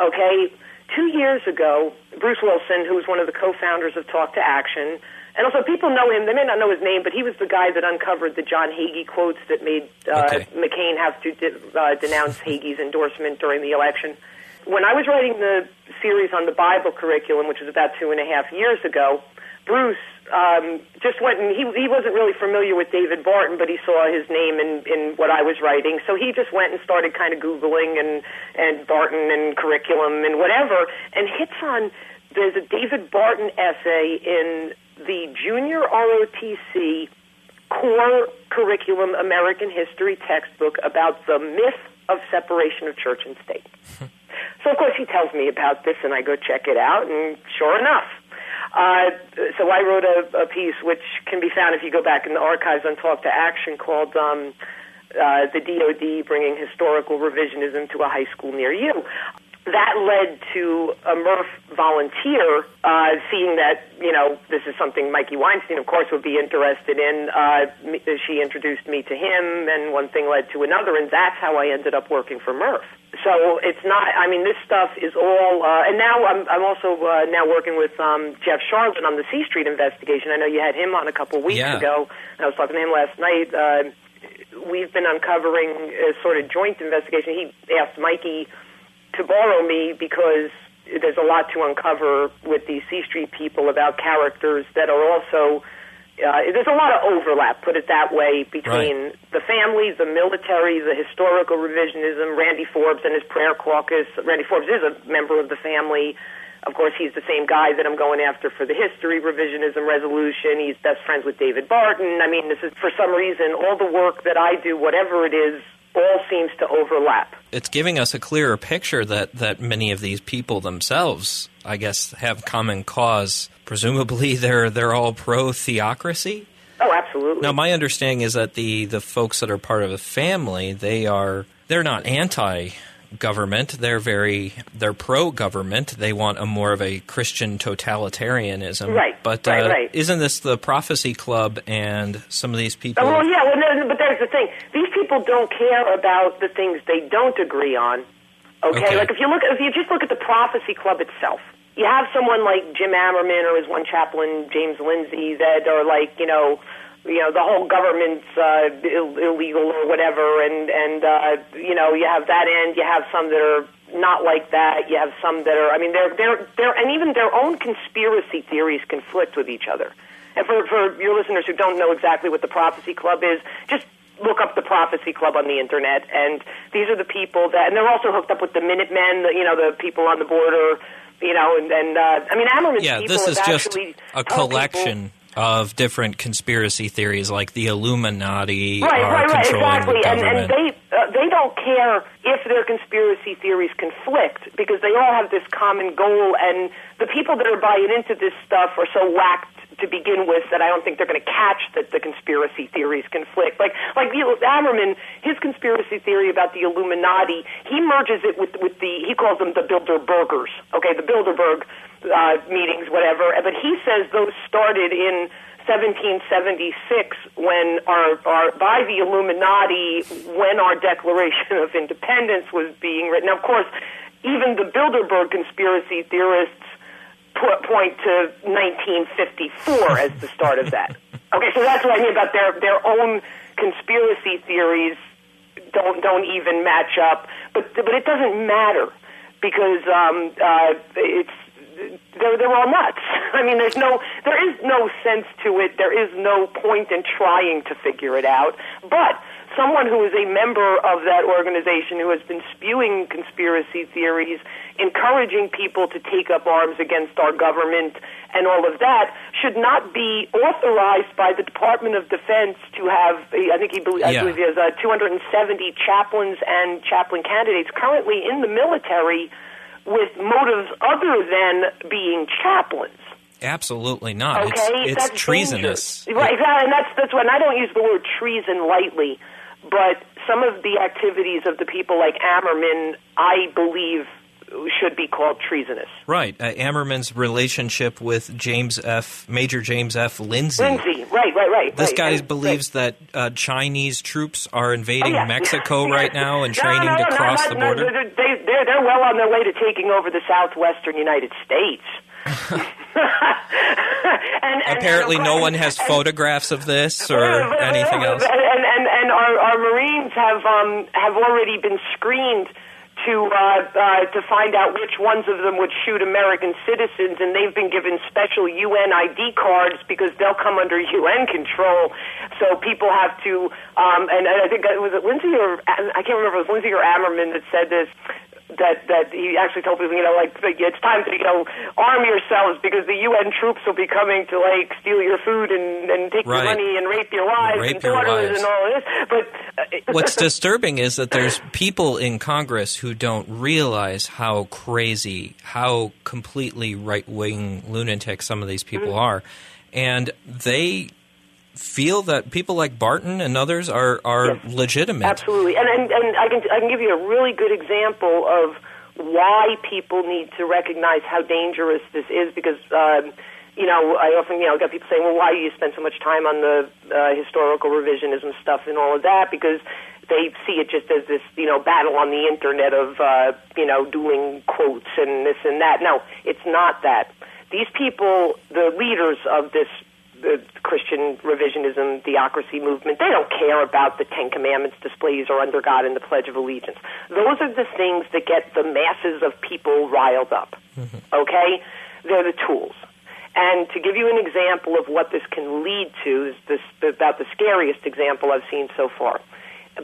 Okay, two years ago, Bruce Wilson, who was one of the co-founders of Talk to Action, and also people know him. They may not know his name, but he was the guy that uncovered the John Hagee quotes that made uh, Okay. McCain have to de- uh, denounce Hagee's endorsement during the election. When I was writing the series on the Bible curriculum, which was about two and a half years ago, Bruce um, just went and he he wasn't really familiar with David Barton, but he saw his name in in what I was writing, so he just went and started kind of googling and and Barton and curriculum and whatever, and hits on there's a David Barton essay in the junior ROTC core curriculum American history textbook about the myth of separation of church and state. [laughs] so of course he tells me about this, and I go check it out, and sure enough. Uh, so I wrote a, a piece which can be found if you go back in the archives on Talk to Action called um, uh, "The DoD Bringing Historical Revisionism to a High School Near You." That led to a Murph volunteer uh, seeing that you know this is something Mikey Weinstein, of course, would be interested in. Uh, she introduced me to him, and one thing led to another, and that's how I ended up working for Murph. So it's not. I mean, this stuff is all. Uh, and now I'm, I'm also uh, now working with um, Jeff Sharlet on the C Street investigation. I know you had him on a couple weeks Yeah. ago. And I was talking to him last night. Uh, we've been uncovering a sort of joint investigation. He asked Mikey to borrow me because there's a lot to uncover with these C Street people about characters that are also. Uh, there's a lot of overlap, put it that way, between the family, the military, the historical revisionism, Randy Forbes and his prayer caucus. Randy Forbes is a member of the family. Of course, he's the same guy that I'm going after for the history revisionism resolution. He's best friends with David Barton. I mean, this is, for some reason, all the work that I do, whatever it is, all seems to overlap. It's giving us a clearer picture that, that many of these people themselves, I guess, have common cause. Presumably, they're they're all pro theocracy. Oh, absolutely. Now, my understanding is that the the folks that are part of the family, they are they're not anti government. They're very they're pro government. They want a more of a Christian totalitarianism. Right, But right, uh, right. isn't this the Prophecy Club and some of these people? Oh, well, yeah, well, no, but there's the thing. These people don't care about the things they don't agree on. Okay? Okay. Like if you look, if you just look at the Prophecy Club itself, you have someone like Jim Ammerman or his one chaplain James Linzey that are like, you know, you know, the whole government's uh, Ill- illegal or whatever, and and uh, you know, you have that end. You have some that are not like that. You have some that are. I mean, they're they're they're, and even their own conspiracy theories conflict with each other. And for for your listeners who don't know exactly what the Prophecy Club is, just look up the Prophecy Club on the internet. And these are the people that, and they're also hooked up with the Minutemen. The, you know, the people on the border. You know, and and uh, I mean, Ammerman's yeah, people this is just actually a told people- collection of different conspiracy theories, like the Illuminati Right, are right, right, controlling exactly. the And, and they uh, they don't care if their conspiracy theories conflict because they all have this common goal. And the people that are buying into this stuff are so whacked to begin with that I don't think they're going to catch that the conspiracy theories conflict. Like like know, Ammerman, his conspiracy theory about the Illuminati, he merges it with with the he calls them the Bilderbergers. Okay, the Bilderberg uh, meetings, whatever. But he says those started in 1776 when our, our by the Illuminati when our Declaration of Independence was being written. Now, of course, even the Bilderberg conspiracy theorists point to 1954 as the start of that. Okay, so that's what I mean about their their own conspiracy theories don't don't even match up. But but it doesn't matter because um, uh, it's they're they're all nuts. [laughs] I mean, there's no there is no sense to it. There is no point in trying to figure it out. But someone who is a member of that organization who has been spewing conspiracy theories, encouraging people to take up arms against our government and all of that should not be authorized by the Department of Defense to have, I think he believe, I Yeah. believe he has uh, 270 chaplains and chaplain candidates currently in the military with motives other than being chaplains. Absolutely not. Okay, it's it's that's treasonous. dangerous. Right, exactly, and that's that's when I don't use the word treason lightly, but some of the activities of the people like Ammerman, I believe, should be called treasonous. Right. Uh, Ammerman's relationship with James F. Major James F. Linzey. Linzey, right, right, right. This right, guy believes that uh, Chinese troops are invading Oh, yeah. Mexico [laughs] right now and No, training no, to cross no, the no, border. They're, they, they're, they're well on their way to taking over the southwestern United States. [laughs] [laughs] and, and, Apparently, no one has photographs of this or anything else. And and, and our, our Marines have um have already been screened to uh, uh, to find out which ones of them would shoot American citizens, and they've been given special UN ID cards because they'll come under UN control. So people have to, um, and, and I think that was it Linzey or I can't remember if it was Linzey or Ammerman that said this that that he actually told people, you know, like it's time to you know arm yourselves because the UN troops will be coming to like steal your food and and take Right. your money and rape your wives Rape and daughters and all this. But uh, What's [laughs] disturbing is that there's people in Congress who don't realize how crazy, how completely right wing lunatic some of these people Mm-hmm. are. And they feel that people like Barton and others are, are legitimate. Absolutely, and, and and I can I can give you a really good example of why people need to recognize how dangerous this is because. Um, you know, I often, you know, get people saying, "Well, why do you spend so much time on the uh, historical revisionism stuff and all of that?" Because they see it just as this, you know, battle on the internet of, uh, you know, doing quotes and this and that. No, it's not that. These people, the leaders of this the Christian revisionism theocracy movement, they don't care about the Ten Commandments displays or under God and the Pledge of Allegiance. Those are the things that get the masses of people riled up. Mm-hmm. Okay? They're the tools. And to give you an example of what this can lead to, is this about the scariest example I've seen so far.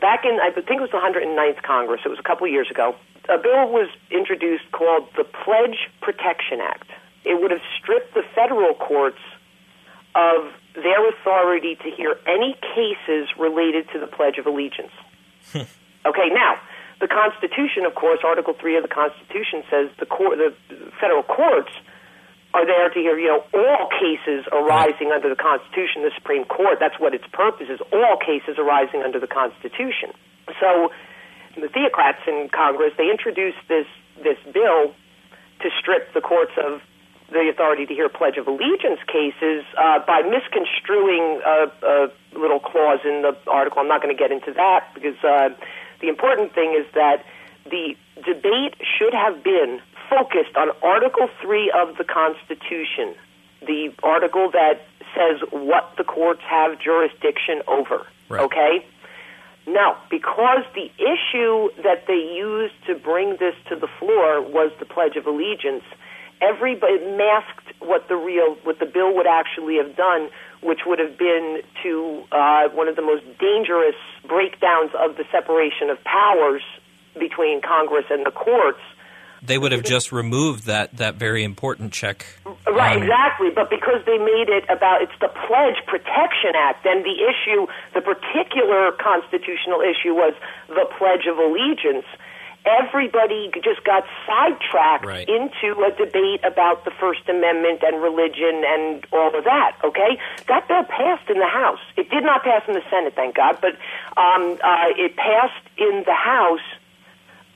Back in, I think it was the 109th Congress, it was a couple years ago, a bill was introduced called the Pledge Protection Act. It would have stripped the federal courts of their authority to hear any cases related to the Pledge of Allegiance. Hmm. okay, now, the Constitution, of course, Article 3 of the Constitution says the, court, the federal courts are there to hear, you know, all cases arising under the Constitution. The Supreme Court, that's what its purpose is, all cases arising under the Constitution. So the theocrats in Congress, they introduced this, this bill to strip the courts of the authority to hear Pledge of Allegiance cases uh, by misconstruing a, a little clause in the article. I'm not going to get into that because uh, the important thing is that the debate should have been focused on Article 3 of the Constitution, the article that says what the courts have jurisdiction over. Right. Okay? Now, because the issue that they used to bring this to the floor was the Pledge of Allegiance, everybody masked what the real, what the bill would actually have done, which would have been to uh, one of the most dangerous breakdowns of the separation of powers between Congress and the courts. They would have just removed that, that very important check. Right, on- exactly. But because they made it about it's the Pledge Protection Act, then the issue, the particular constitutional issue was the Pledge of Allegiance. Everybody just got sidetracked Right. into a debate about the First Amendment and religion and all of that. Okay, that bill passed in the House. It did not pass in the Senate, thank God, but um, uh, it passed in the House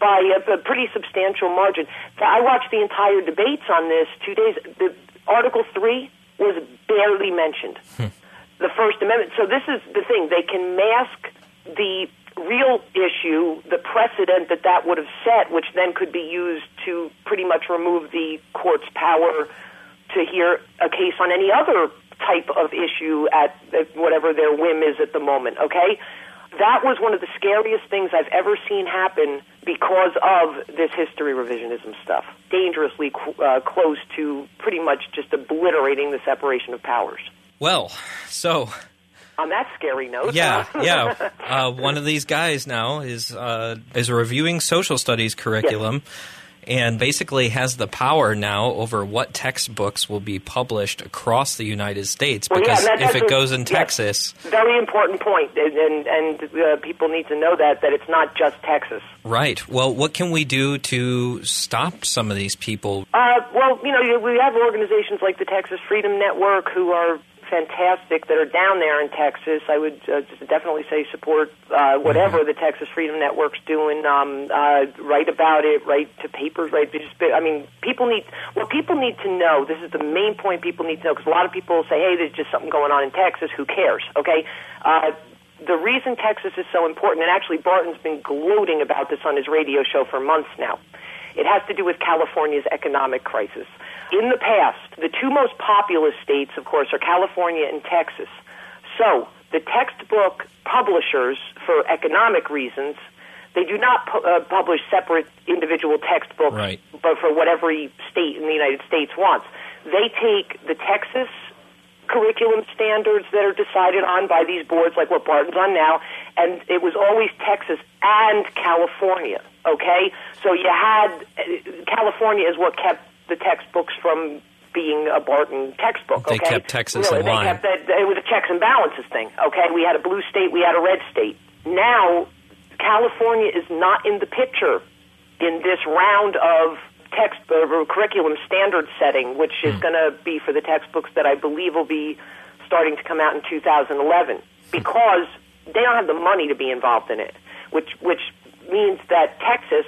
by a, a pretty substantial margin. I watched the entire debates on this two days. The Article Three was barely mentioned. the First Amendment. So this is the thing; they can mask the real issue, the precedent that that would have set, which then could be used to pretty much remove the court's power to hear a case on any other type of issue at, at whatever their whim is at the moment. Okay, that was one of the scariest things I've ever seen happen because of this history revisionism stuff. Dangerously uh, close to pretty much just obliterating the separation of powers. Well, so on that scary note. Yeah, [laughs] yeah. Uh, one of these guys now is uh, is reviewing social studies curriculum. Yes. And basically has the power now over what textbooks will be published across the United States. Well, because yeah, if it goes in yes, Texas, very important point, and and, and uh, people need to know that that it's not just Texas. Right. Well, what can we do to stop some of these people? Uh, well, you know, we have organizations like the Texas Freedom Network who are fantastic that are down there in Texas. I would uh, definitely say support uh, whatever the Texas Freedom Network's doing. Um, uh, write about it. Write to papers. Write. Just, I mean, people need. What people need to know. This is the main point people need to know because a lot of people say, "Hey, there's just something going on in Texas. Who cares?" Okay. Uh, the reason Texas is so important, and actually Barton's been gloating about this on his radio show for months now. It has to do with California's economic crisis. In the past, the two most populous states, of course, are California and Texas. So the textbook publishers, for economic reasons, they do not pu- uh, publish separate individual textbooks, right. but for what every state in the United States wants. They take the Texas curriculum standards that are decided on by these boards, like what Barton's on now, and it was always Texas and California. Okay, so you had uh, California is what kept the textbooks from being a Barton textbook. They kept Texas really, in they line. Kept that, it was a checks and balances thing. Okay, we had a blue state, we had a red state. Now, California is not in the picture in this round of text uh, curriculum standard setting, which is hmm. going to be for the textbooks that I believe will be starting to come out in 2011, because they don't have the money to be involved in it. Which which means that Texas,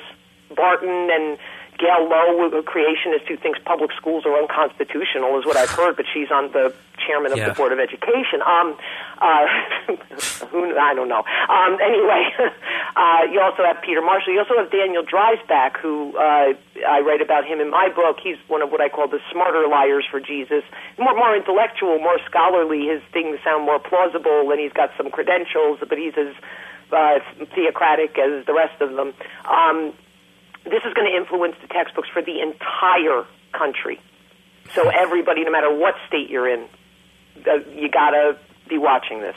Barton, and Gail Lowe, a creationist who thinks public schools are unconstitutional, is what I've heard, but she's on the chairman of yeah. the board of education. Um, uh, [laughs] who I don't know. Um, anyway, [laughs] uh, you also have Peter Marshall. You also have Daniel Dreisbach, who uh, I write about him in my book. He's one of what I call the smarter liars for Jesus. More, more intellectual, more scholarly. His things sound more plausible, and he's got some credentials, but he's as uh, theocratic as the rest of them. Um, this is going to influence the textbooks for the entire country. So everybody, no matter what state you're in, uh, you got to be watching this.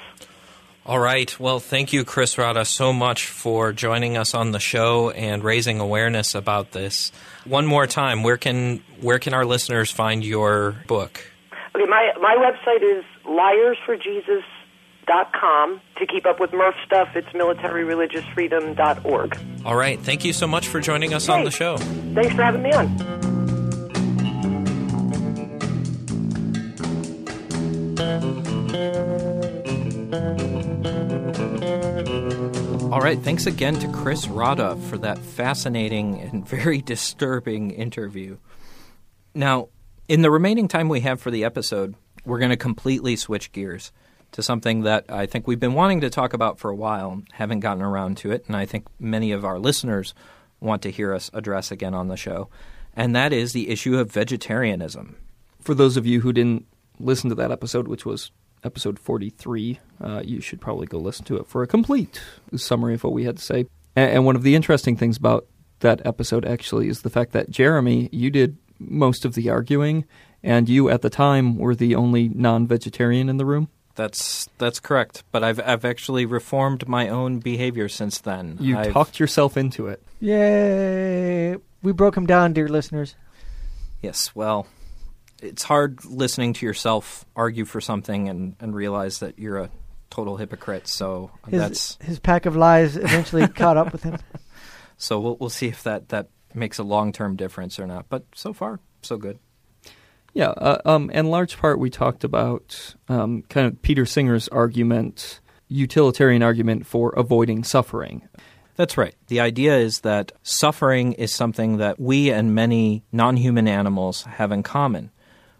All right. Well, thank you, Chris Rodda, so much for joining us on the show and raising awareness about this. One more time, where can where can our listeners find your book? Okay, my my website is liarsforjesus.com com. To keep up with Murph stuff, it's militaryreligiousfreedom.org. All right. Thank you so much for joining us hey, on the show. Thanks for having me on. All right, thanks again to Chris Rodda for that fascinating and very disturbing interview. Now, in the remaining time we have for the episode, we're going to completely switch gears to something that I think we've been wanting to talk about for a while, haven't gotten around to it, and I think many of our listeners want to hear us address again on the show, and that is the issue of vegetarianism. For those of you who didn't listen to that episode, which was episode 43, uh, you should probably go listen to it for a complete summary of what we had to say. And, and one of the interesting things about that episode actually is the fact that Jeremy, you did most of the arguing, and you at the time were the only non vegetarian in the room. That's that's correct. But I've I've actually reformed my own behavior since then. You I've, talked yourself into it. Yay! We broke him down, dear listeners. Yes. Well, it's hard listening to yourself argue for something and, and realize that you're a total hypocrite. So his, that's his pack of lies eventually [laughs] caught up with him. So we'll we'll see if that that makes a long term difference or not. But so far, so good. Yeah, uh, um, in large part, we talked about um, kind of Peter Singer's argument, utilitarian argument for avoiding suffering. That's right. The idea is that suffering is something that we and many non human animals have in common.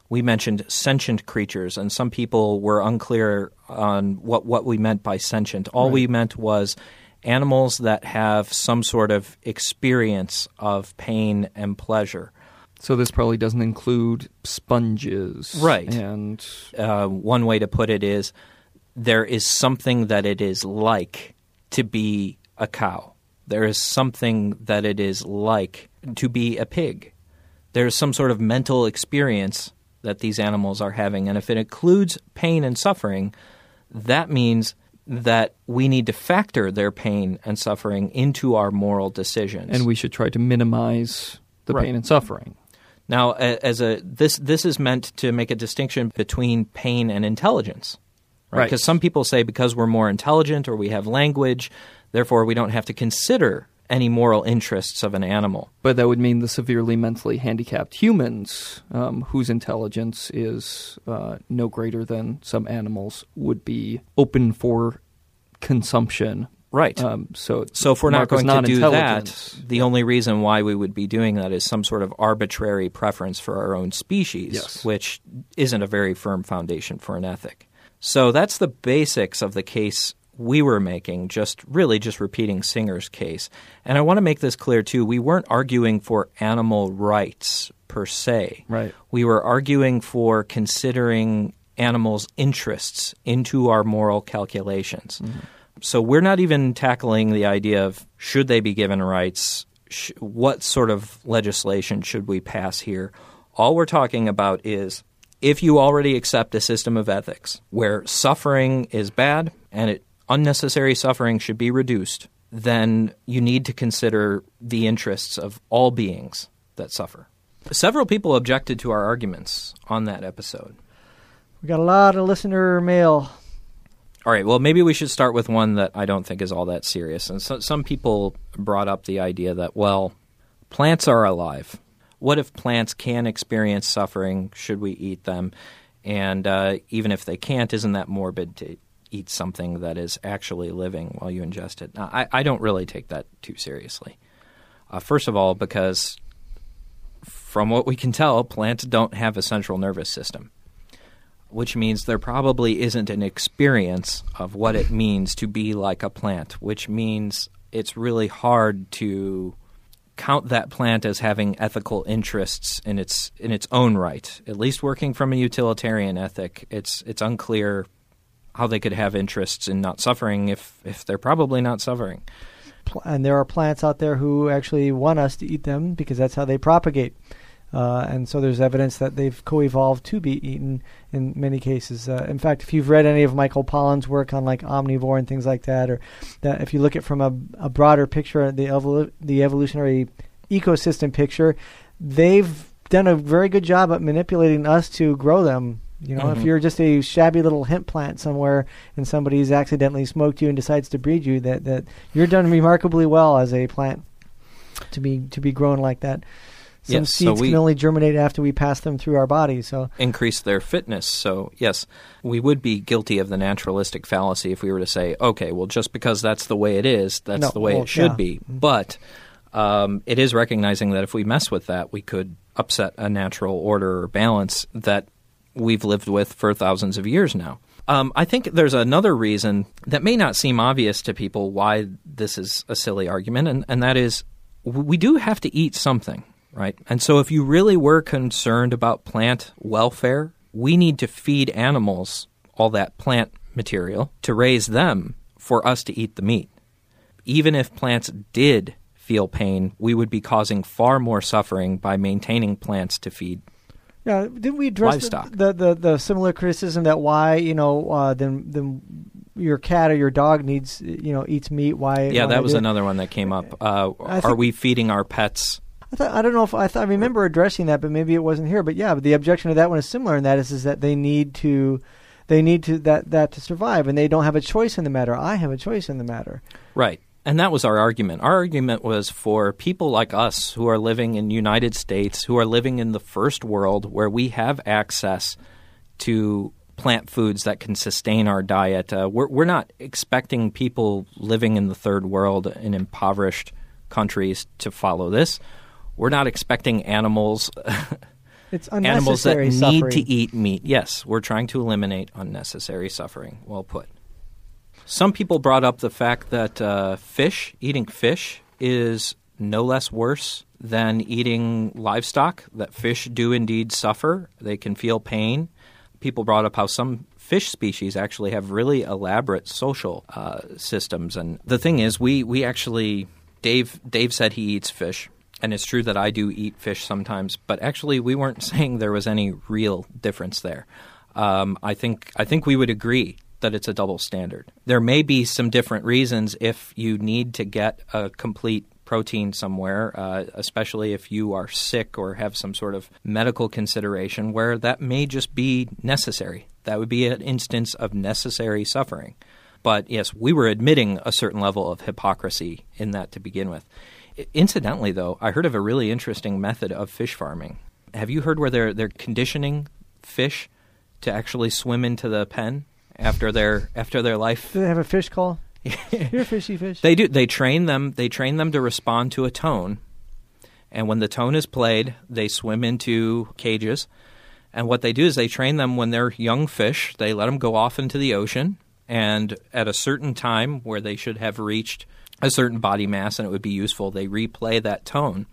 We mentioned sentient creatures, and some people were unclear on what, what we meant by sentient. All right. we meant was animals that have some sort of experience of pain and pleasure. So this probably doesn't include sponges, Right. And Uh, one way to put it is there is something that it is like to be a cow. There is something that it is like to be a pig. There is some sort of mental experience that these animals are having. And if it includes pain and suffering, that means that we need to factor their pain and suffering into our moral decisions. and we should try to minimize the Right. pain and suffering. Now, as a this this is meant to make a distinction between pain and intelligence, right? Right. Because some people say because we're more intelligent or we have language, therefore we don't have to consider any moral interests of an animal. But that would mean the severely mentally handicapped humans, um, whose intelligence is uh, no greater than some animals, would be open for consumption. Right. Um, so, so if we're not going to do that, the only reason why we would be doing that is some sort of arbitrary preference for our own species, Yes. which isn't a very firm foundation for an ethic. So that's the basics of the case we were making, just really just repeating Singer's case. And I want to make this clear too. We weren't arguing for animal rights per se. Right. We were arguing for considering animals' interests into our moral calculations. So we're not even tackling the idea of should they be given rights, sh- what sort of legislation should we pass here. All we're talking about is if you already accept a system of ethics where suffering is bad and it, unnecessary suffering should be reduced, then you need to consider the interests of all beings that suffer. Several people objected to our arguments on that episode. We got a lot of listener mail. All right, well, maybe we should start with one that I don't think is all that serious. And so, some people brought up the idea that, well, plants are alive. What if plants can experience suffering? Should we eat them? And uh, even if they can't, isn't that morbid to eat something that is actually living while you ingest it? Now, I, I don't really take that too seriously. Uh, first of all, because from what we can tell, plants don't have a central nervous system which means there probably isn't an experience of what it means to be like a plant, which means it's really hard to count that plant as having ethical interests in its in its own right. At least working from a utilitarian ethic, it's it's unclear how they could have interests in not suffering if if they're probably not suffering. And there are plants out there who actually want us to eat them because that's how they propagate. Uh, and so there's evidence that they've co-evolved to be eaten in many cases. Uh, in fact, if you've read any of Michael Pollan's work on like omnivore and things like that, or that if you look at from a, a broader picture, the evolu- the evolutionary ecosystem picture, they've done a very good job at manipulating us to grow them. You know, if Mhm. you're just a shabby little hemp plant somewhere and somebody's accidentally smoked you and decides to breed you, that, that you're done remarkably well as a plant to be to be grown like that. Some Yes, so seeds we- can only germinate after we pass them through our body. So increase their fitness. So, yes, we would be guilty of the naturalistic fallacy if we were to say, okay, well, just because that's the way it is, that's No, the way well, it should yeah. be. But um, it is recognizing that if we mess with that, we could upset a natural order or balance that we've lived with for thousands of years now. Um, I think there's another reason that may not seem obvious to people why this is a silly argument, and, and that is we do have to eat something, right? And so if you really were concerned about plant welfare, we need to feed animals all that plant material to raise them for us to eat the meat. Even if plants did feel pain, we would be causing far more suffering by maintaining plants to feed yeah, didn't we address the, the, the the similar criticism that why you know uh, then then your cat or your dog needs you know eats meat? Why? Yeah, why that was another one that came up. Uh, are think- we feeding our pets? I, thought, I don't know if I, I remember addressing that, but maybe it wasn't here. But yeah, but the objection to that one is similar, and that is is that they need to they need to that that to survive, and they don't have a choice in the matter. I have a choice in the matter. Right. And that was our argument. Our argument was for people like us who are living in United States, who are living in the first world where we have access to plant foods that can sustain our diet. Uh, we're, we're not expecting people living in the third world in impoverished countries to follow this. We're not expecting animals [laughs] It's [laughs] animals that need suffering. to eat meat. Yes, we're trying to eliminate unnecessary suffering. Well put. Some people brought up the fact that uh, fish, eating fish, is no less worse than eating livestock, that fish do indeed suffer. They can feel pain. People brought up how some fish species actually have really elaborate social uh, systems. And the thing is, we, we actually, Dave, Dave said he eats fish. And it's true that I do eat fish sometimes, but actually, we weren't [laughs] saying there was any real difference there. Um, I think I think we would agree that it's a double standard. There may be some different reasons if you need to get a complete protein somewhere, uh, especially if you are sick or have some sort of medical consideration where that may just be necessary. That would be an instance of necessary suffering. But yes, we were admitting a certain level of hypocrisy in that to begin with. Incidentally, though, I heard of a really interesting method of fish farming. Have you heard where they're they're conditioning fish to actually swim into the pen after their after their life? Do they have a fish call? [laughs] You're a fishy fish. They do. They train them. They train them to respond to a tone, and when the tone is played, they swim into cages. And what they do is they train them when they're young fish. They let them go off into the ocean, and at a certain time where they should have reached a certain body mass and it would be useful, they replay that tone.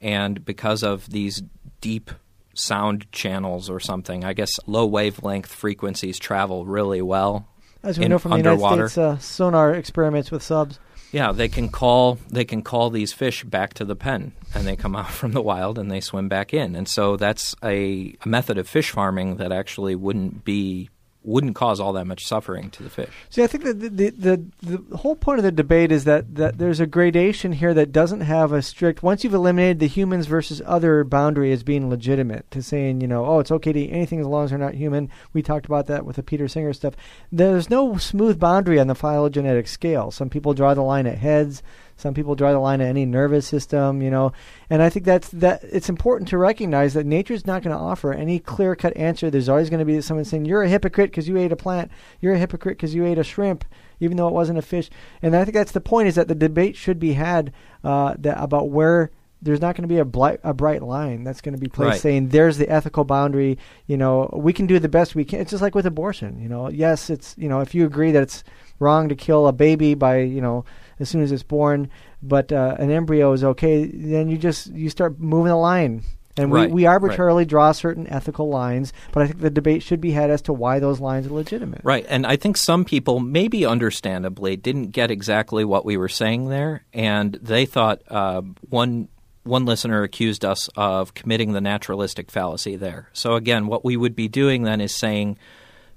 And because of these deep sound channels or something, I guess low wavelength frequencies travel really well. As we in know from the. United States uh, sonar experiments with subs. Yeah, they can call they can call these fish back to the pen, and they come [laughs] out from the wild and they swim back in. And so that's a, a method of fish farming that actually wouldn't be wouldn't cause all that much suffering to the fish. See, I think that the, the the the whole point of the debate is that that there's a gradation here that doesn't have a strict. Once you've eliminated the humans versus other boundary as being legitimate, to saying you know, oh, it's okay to eat anything as long as they're not human. We talked about that with the Peter Singer stuff. There's no smooth boundary on the phylogenetic scale. Some people draw the line at heads. Some people draw the line at any nervous system, you know, and I think that's that. It's important to recognize that nature's not going to offer any clear-cut answer. There's always going to be someone saying you're a hypocrite because you ate a plant. You're a hypocrite because you ate a shrimp, even though it wasn't a fish. And I think that's the point: is that the debate should be had uh, that about where there's not going to be a, blight, a bright line that's going to be placed Right. saying there's the ethical boundary. You know, we can do the best we can. It's just like with abortion. You know, yes, it's you know if you agree that it's wrong to kill a baby by you know as soon as it's born, but uh, an embryo is okay, then you just you start moving the line. And Right, we, we arbitrarily draw certain ethical lines, but I think the debate should be had as to why those lines are legitimate. Right, and I think some people, maybe understandably, didn't get exactly what we were saying there, and they thought uh, one one listener accused us of committing the naturalistic fallacy there. So again, what we would be doing then is saying,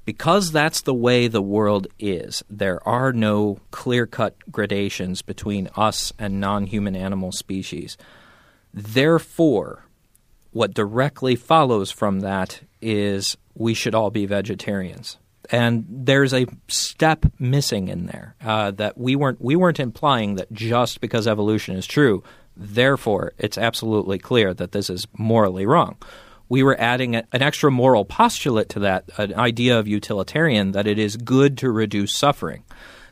because that's the way the world is, there are no clear cut gradations between us and non human animal species. Therefore, what directly follows from that is we should all be vegetarians. And there's a step missing in there uh, that we weren't we weren't implying that just because evolution is true, therefore it's absolutely clear that this is morally wrong. We were adding a, an extra moral postulate to that, an idea of utilitarian that it is good to reduce suffering.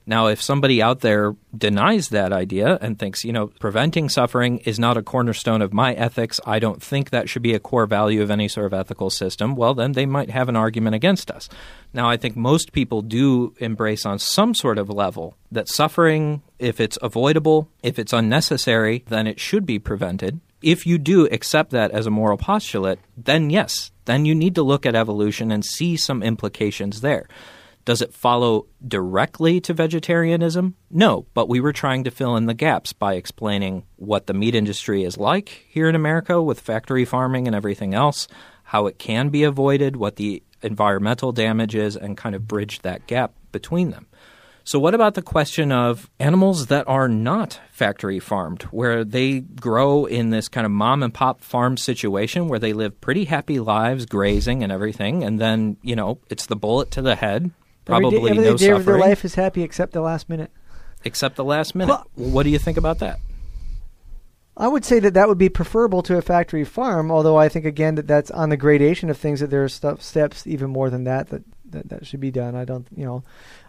Now, if somebody out there denies that idea and thinks, you know, preventing suffering is not a cornerstone of my ethics, I don't think that should be a core value of any sort of ethical system, well, then they might have an argument against us. Now, I think most people do embrace on some sort of level that suffering, if it's avoidable, if it's unnecessary, then it should be prevented. If you do accept that as a moral postulate, then yes, then you need to look at evolution and see some implications there. Does it follow directly to vegetarianism? No, but we were trying to fill in the gaps by explaining what the meat industry is like here in America with factory farming and everything else, how it can be avoided, what the environmental damage is, and kind of bridge that gap between them. So, what about the question of animals that are not factory farmed, where they grow in this kind of mom and pop farm situation where they live pretty happy lives, grazing and everything, and then, you know, it's the bullet to the head, probably every day, every no day of their life is happy except the last minute. except the last minute. what do you think about that? I would say that that would be preferable to a factory farm, although I think again that that's on the gradation of things that there are stuff, steps even more than that that, that that should be done. I don't, you know,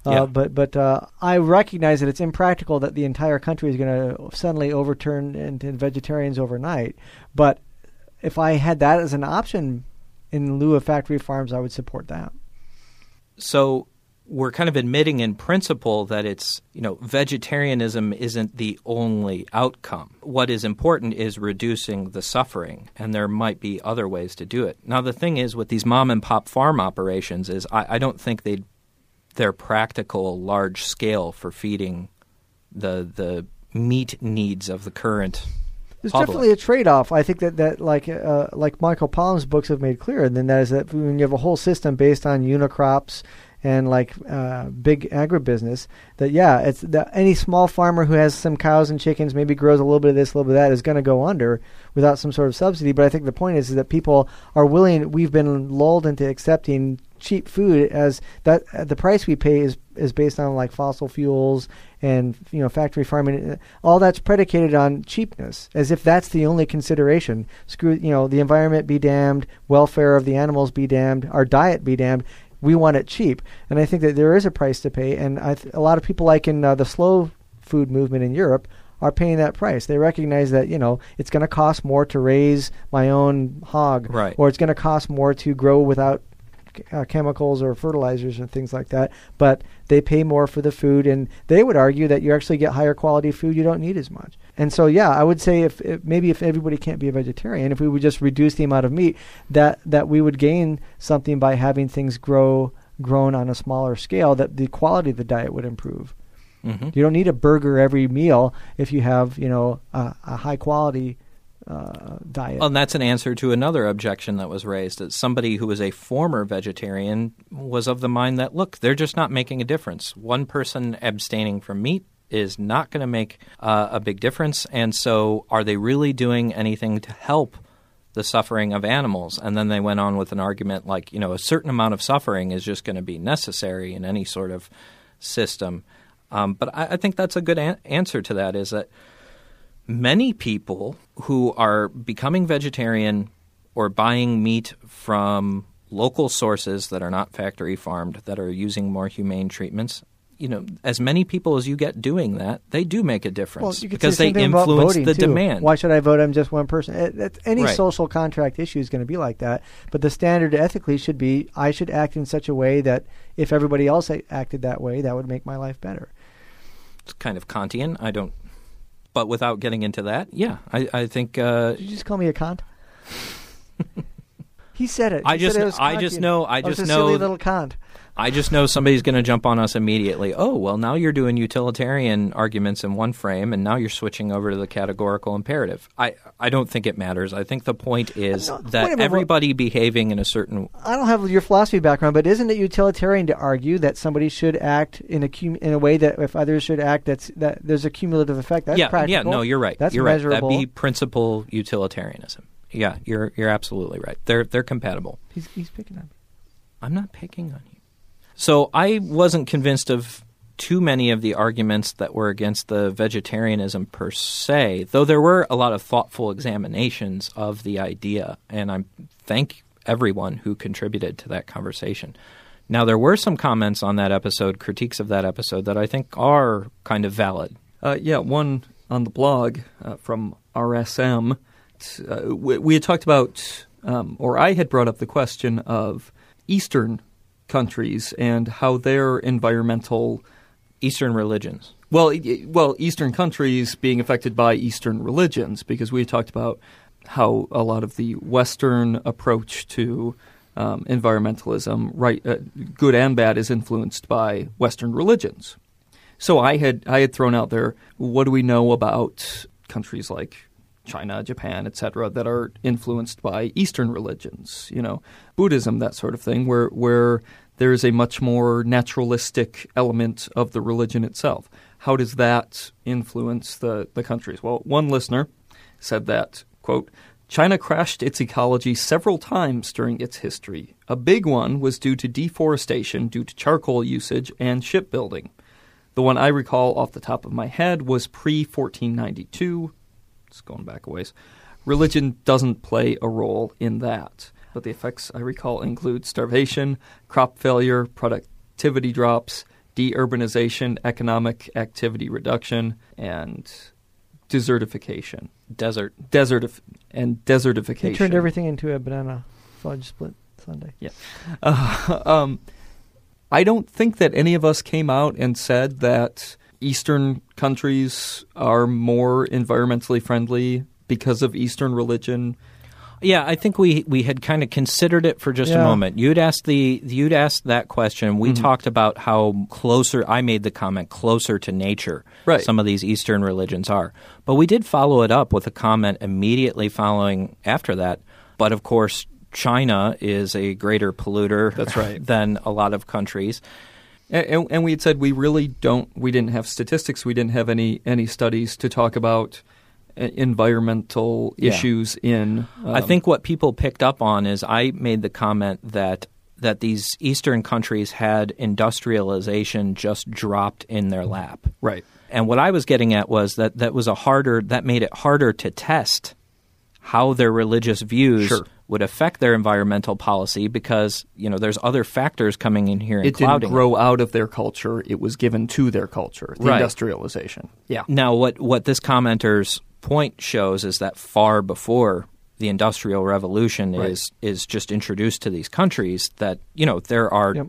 uh, Yeah. but but uh, I recognize that it's impractical that the entire country is going to suddenly overturn into vegetarians overnight. But if I had that as an option in lieu of factory farms, I would support that. So, we're kind of admitting in principle that it's, you know, vegetarianism isn't the only outcome. What is important is reducing the suffering, and there might be other ways to do it. Now, the thing is with these mom and pop farm operations is I, I don't think they they're practical large scale for feeding the the meat needs of the current There's public. definitely a trade-off. I think that that like uh, like Michael Pollan's books have made clear, and then that is that when you have a whole system based on unicrops and like uh, big agribusiness, that yeah, it's that any small farmer who has some cows and chickens, maybe grows a little bit of this, a little bit of that, is going to go under without some sort of subsidy. But I think the point is, is that people are willing. We've been lulled into accepting cheap food as that uh, the price we pay is is based on like fossil fuels and you know factory farming all that's predicated on cheapness as if that's the only consideration screw you know the environment be damned welfare of the animals be damned our diet be damned we want it cheap and i think that there is a price to pay and I th- a lot of people like in uh, the slow food movement in europe are paying that price they recognize that you know it's going to cost more to raise my own hog Right. or it's going to cost more to grow without uh, chemicals or fertilizers and things like that, but they pay more for the food, and they would argue that you actually get higher quality food. You don't need as much. And so, yeah, I would say if, if maybe if everybody can't be a vegetarian, if we would just reduce the amount of meat, that that we would gain something by having things grow grown on a smaller scale. That the quality of the diet would improve. Mhm. You don't need a burger every meal if you have you know a, a high quality uh, diet. Well, and that's an answer to another objection that was raised. That somebody who was a former vegetarian was of the mind that, look, they're just not making a difference. One person abstaining from meat is not going to make uh, a big difference. And so, are they really doing anything to help the suffering of animals? And then they went on with an argument like, you know, a certain amount of suffering is just going to be necessary in any sort of system. Um, but I, I think that's a good an- answer to that is that many people who are becoming vegetarian or buying meat from local sources that are not factory farmed, that are using more humane treatments, you know, as many people as you get doing that, they do make a difference you because the they influence the too. demand. Why should I vote on just one person? It, it, any Right. social contract issue is going to be like that. But the standard ethically should be I should act in such a way that if everybody else acted that way, that would make my life better. It's kind of Kantian. I don't. But without getting into that, yeah, I, I think uh, Did you just call me a cunt? He said it. I He just- said it I just know- I just a know- silly little cunt. I just know somebody's going to jump on us immediately. Oh, well, now you're doing utilitarian arguments in one frame, and now you're switching over to the categorical imperative. I, I don't think it matters. I think the point is No, that minute, everybody behaving in a certain I don't have your philosophy background, but isn't it utilitarian to argue that somebody should act in a cum- in a way that if others should act, that's that there's a cumulative effect? That's yeah practical. yeah no you're right That's you're measurable. right that'd be principle utilitarianism. Yeah, you're you're absolutely right. They're they're compatible. He's, he's picking on me. I'm not picking on you. So I wasn't convinced of too many of the arguments that were against the vegetarianism per se, though there were a lot of thoughtful examinations of the idea, and I thank everyone who contributed to that conversation. Now, there were some comments on that episode, critiques of that episode, that I think are kind of valid. Uh, yeah, one on the blog uh, from RSM. Uh, we, we had talked about, um, or I had brought up the question of Eastern countries and how their environmental, Eastern religions. well, well, Eastern countries being affected by Eastern religions, because we talked about how a lot of the Western approach to um, environmentalism, right, uh, good and bad, is influenced by Western religions. So I had I had thrown out there, what do we know about countries like China, Japan, etc., that are influenced by Eastern religions, you know, Buddhism, that sort of thing, where where there is a much more naturalistic element of the religion itself. How does that influence the, the countries? Well, one listener said that, quote, China crashed its ecology several times during its history. A big one was due to deforestation due to charcoal usage and shipbuilding. The one I recall off the top of my head was pre 1492. It's going back a ways. Religion doesn't play a role in that, but the effects I recall include starvation, crop failure, productivity drops, deurbanization, economic activity reduction, and desertification. Desert. Desertif- and desertification. He turned everything into a banana fudge split sundae. Uh, [laughs] um, I don't think that any of us came out and said that Eastern countries are more environmentally friendly because of Eastern religion. Yeah, I think we we had kind of considered it for just a moment. You'd asked the you'd asked that question. We Mm-hmm. talked about how closer I made the comment closer to nature Right. some of these Eastern religions are. But we did follow it up with a comment immediately following after that. But of course, China is a greater polluter That's right. [laughs] than a lot of countries. And, and, and we had said we really don't. We didn't have statistics. We didn't have any any studies to talk about uh, environmental Yeah. issues in. I um, think what people picked up on is I made the comment that that these eastern countries had industrialization just dropped in their lap. right. And what I was getting at was that that was a harder that made it harder to test how their religious views Sure. Would affect their environmental policy because you know there's other factors coming in here and It didn't clouding. it. grow out of their culture. It was given to their culture. The Right. industrialization. Yeah. Now, what what this commenter's point shows is that far before the industrial revolution Right. is is just introduced to these countries, that you know there are Yep.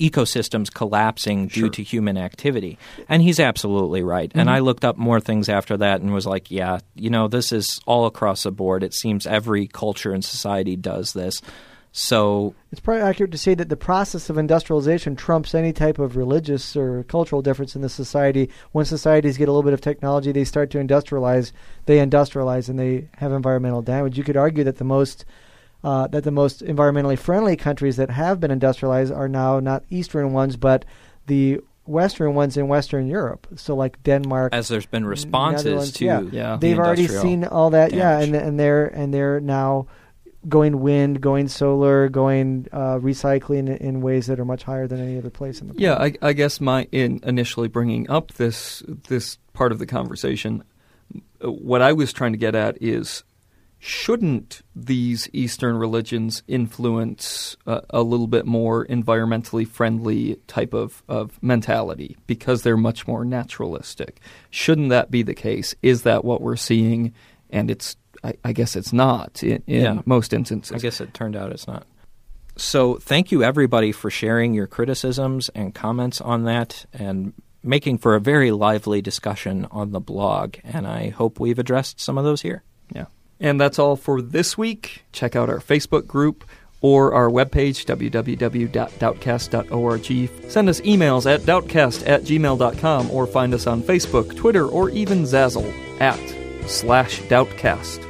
Ecosystems collapsing due to human activity, and he's absolutely right. And mm-hmm. I looked up more things after that and was like, yeah, you know, this is all across the board. It seems every culture and society does this. So It's probably accurate to say that the process of industrialization trumps any type of religious or cultural difference in the society. When societies get a little bit of technology, they start to industrialize. They industrialize and they have environmental damage. You could argue that the most uh, that the most environmentally friendly countries that have been industrialized are now not Eastern ones, but the Western ones in Western Europe. So like Denmark, as there's been responses to yeah. Yeah. they've already seen all that yeah and and they're and they're now going wind going solar going uh, recycling in, ways that are much higher than any other place in the world. Yeah, I, I guess my in initially bringing up this this part of the conversation, uh, what I was trying to get at is, shouldn't these Eastern religions influence uh, a little bit more environmentally friendly type of, of mentality because they're much more naturalistic? Shouldn't that be the case? Is that what we're seeing? And it's I, I guess it's not in, in Yeah. most instances. I guess it turned out it's not. So, thank you everybody for sharing your criticisms and comments on that and making for a very lively discussion on the blog. And I hope we've addressed some of those here. Yeah. And that's all for this week. Check out our Facebook group or our webpage, www.doubtcast.org. Send us emails at doubtcast at gmail.com or find us on Facebook, Twitter, or even Zazzle at slash doubtcast.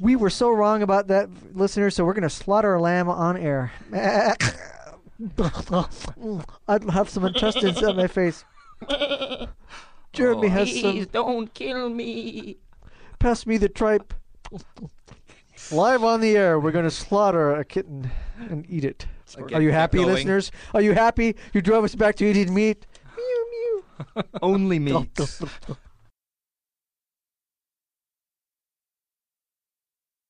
We were so wrong about that listener so we're going to slaughter a lamb on air. [laughs] I'd have some intestines on my face. Jeremy oh, has some. Please don't kill me. pass me the tripe. Live on the air we're going to slaughter a kitten and eat it. Again, are you happy going. listeners? Are you happy? You drove us back to eating meat. Mew mew. [laughs] Only meat. [laughs]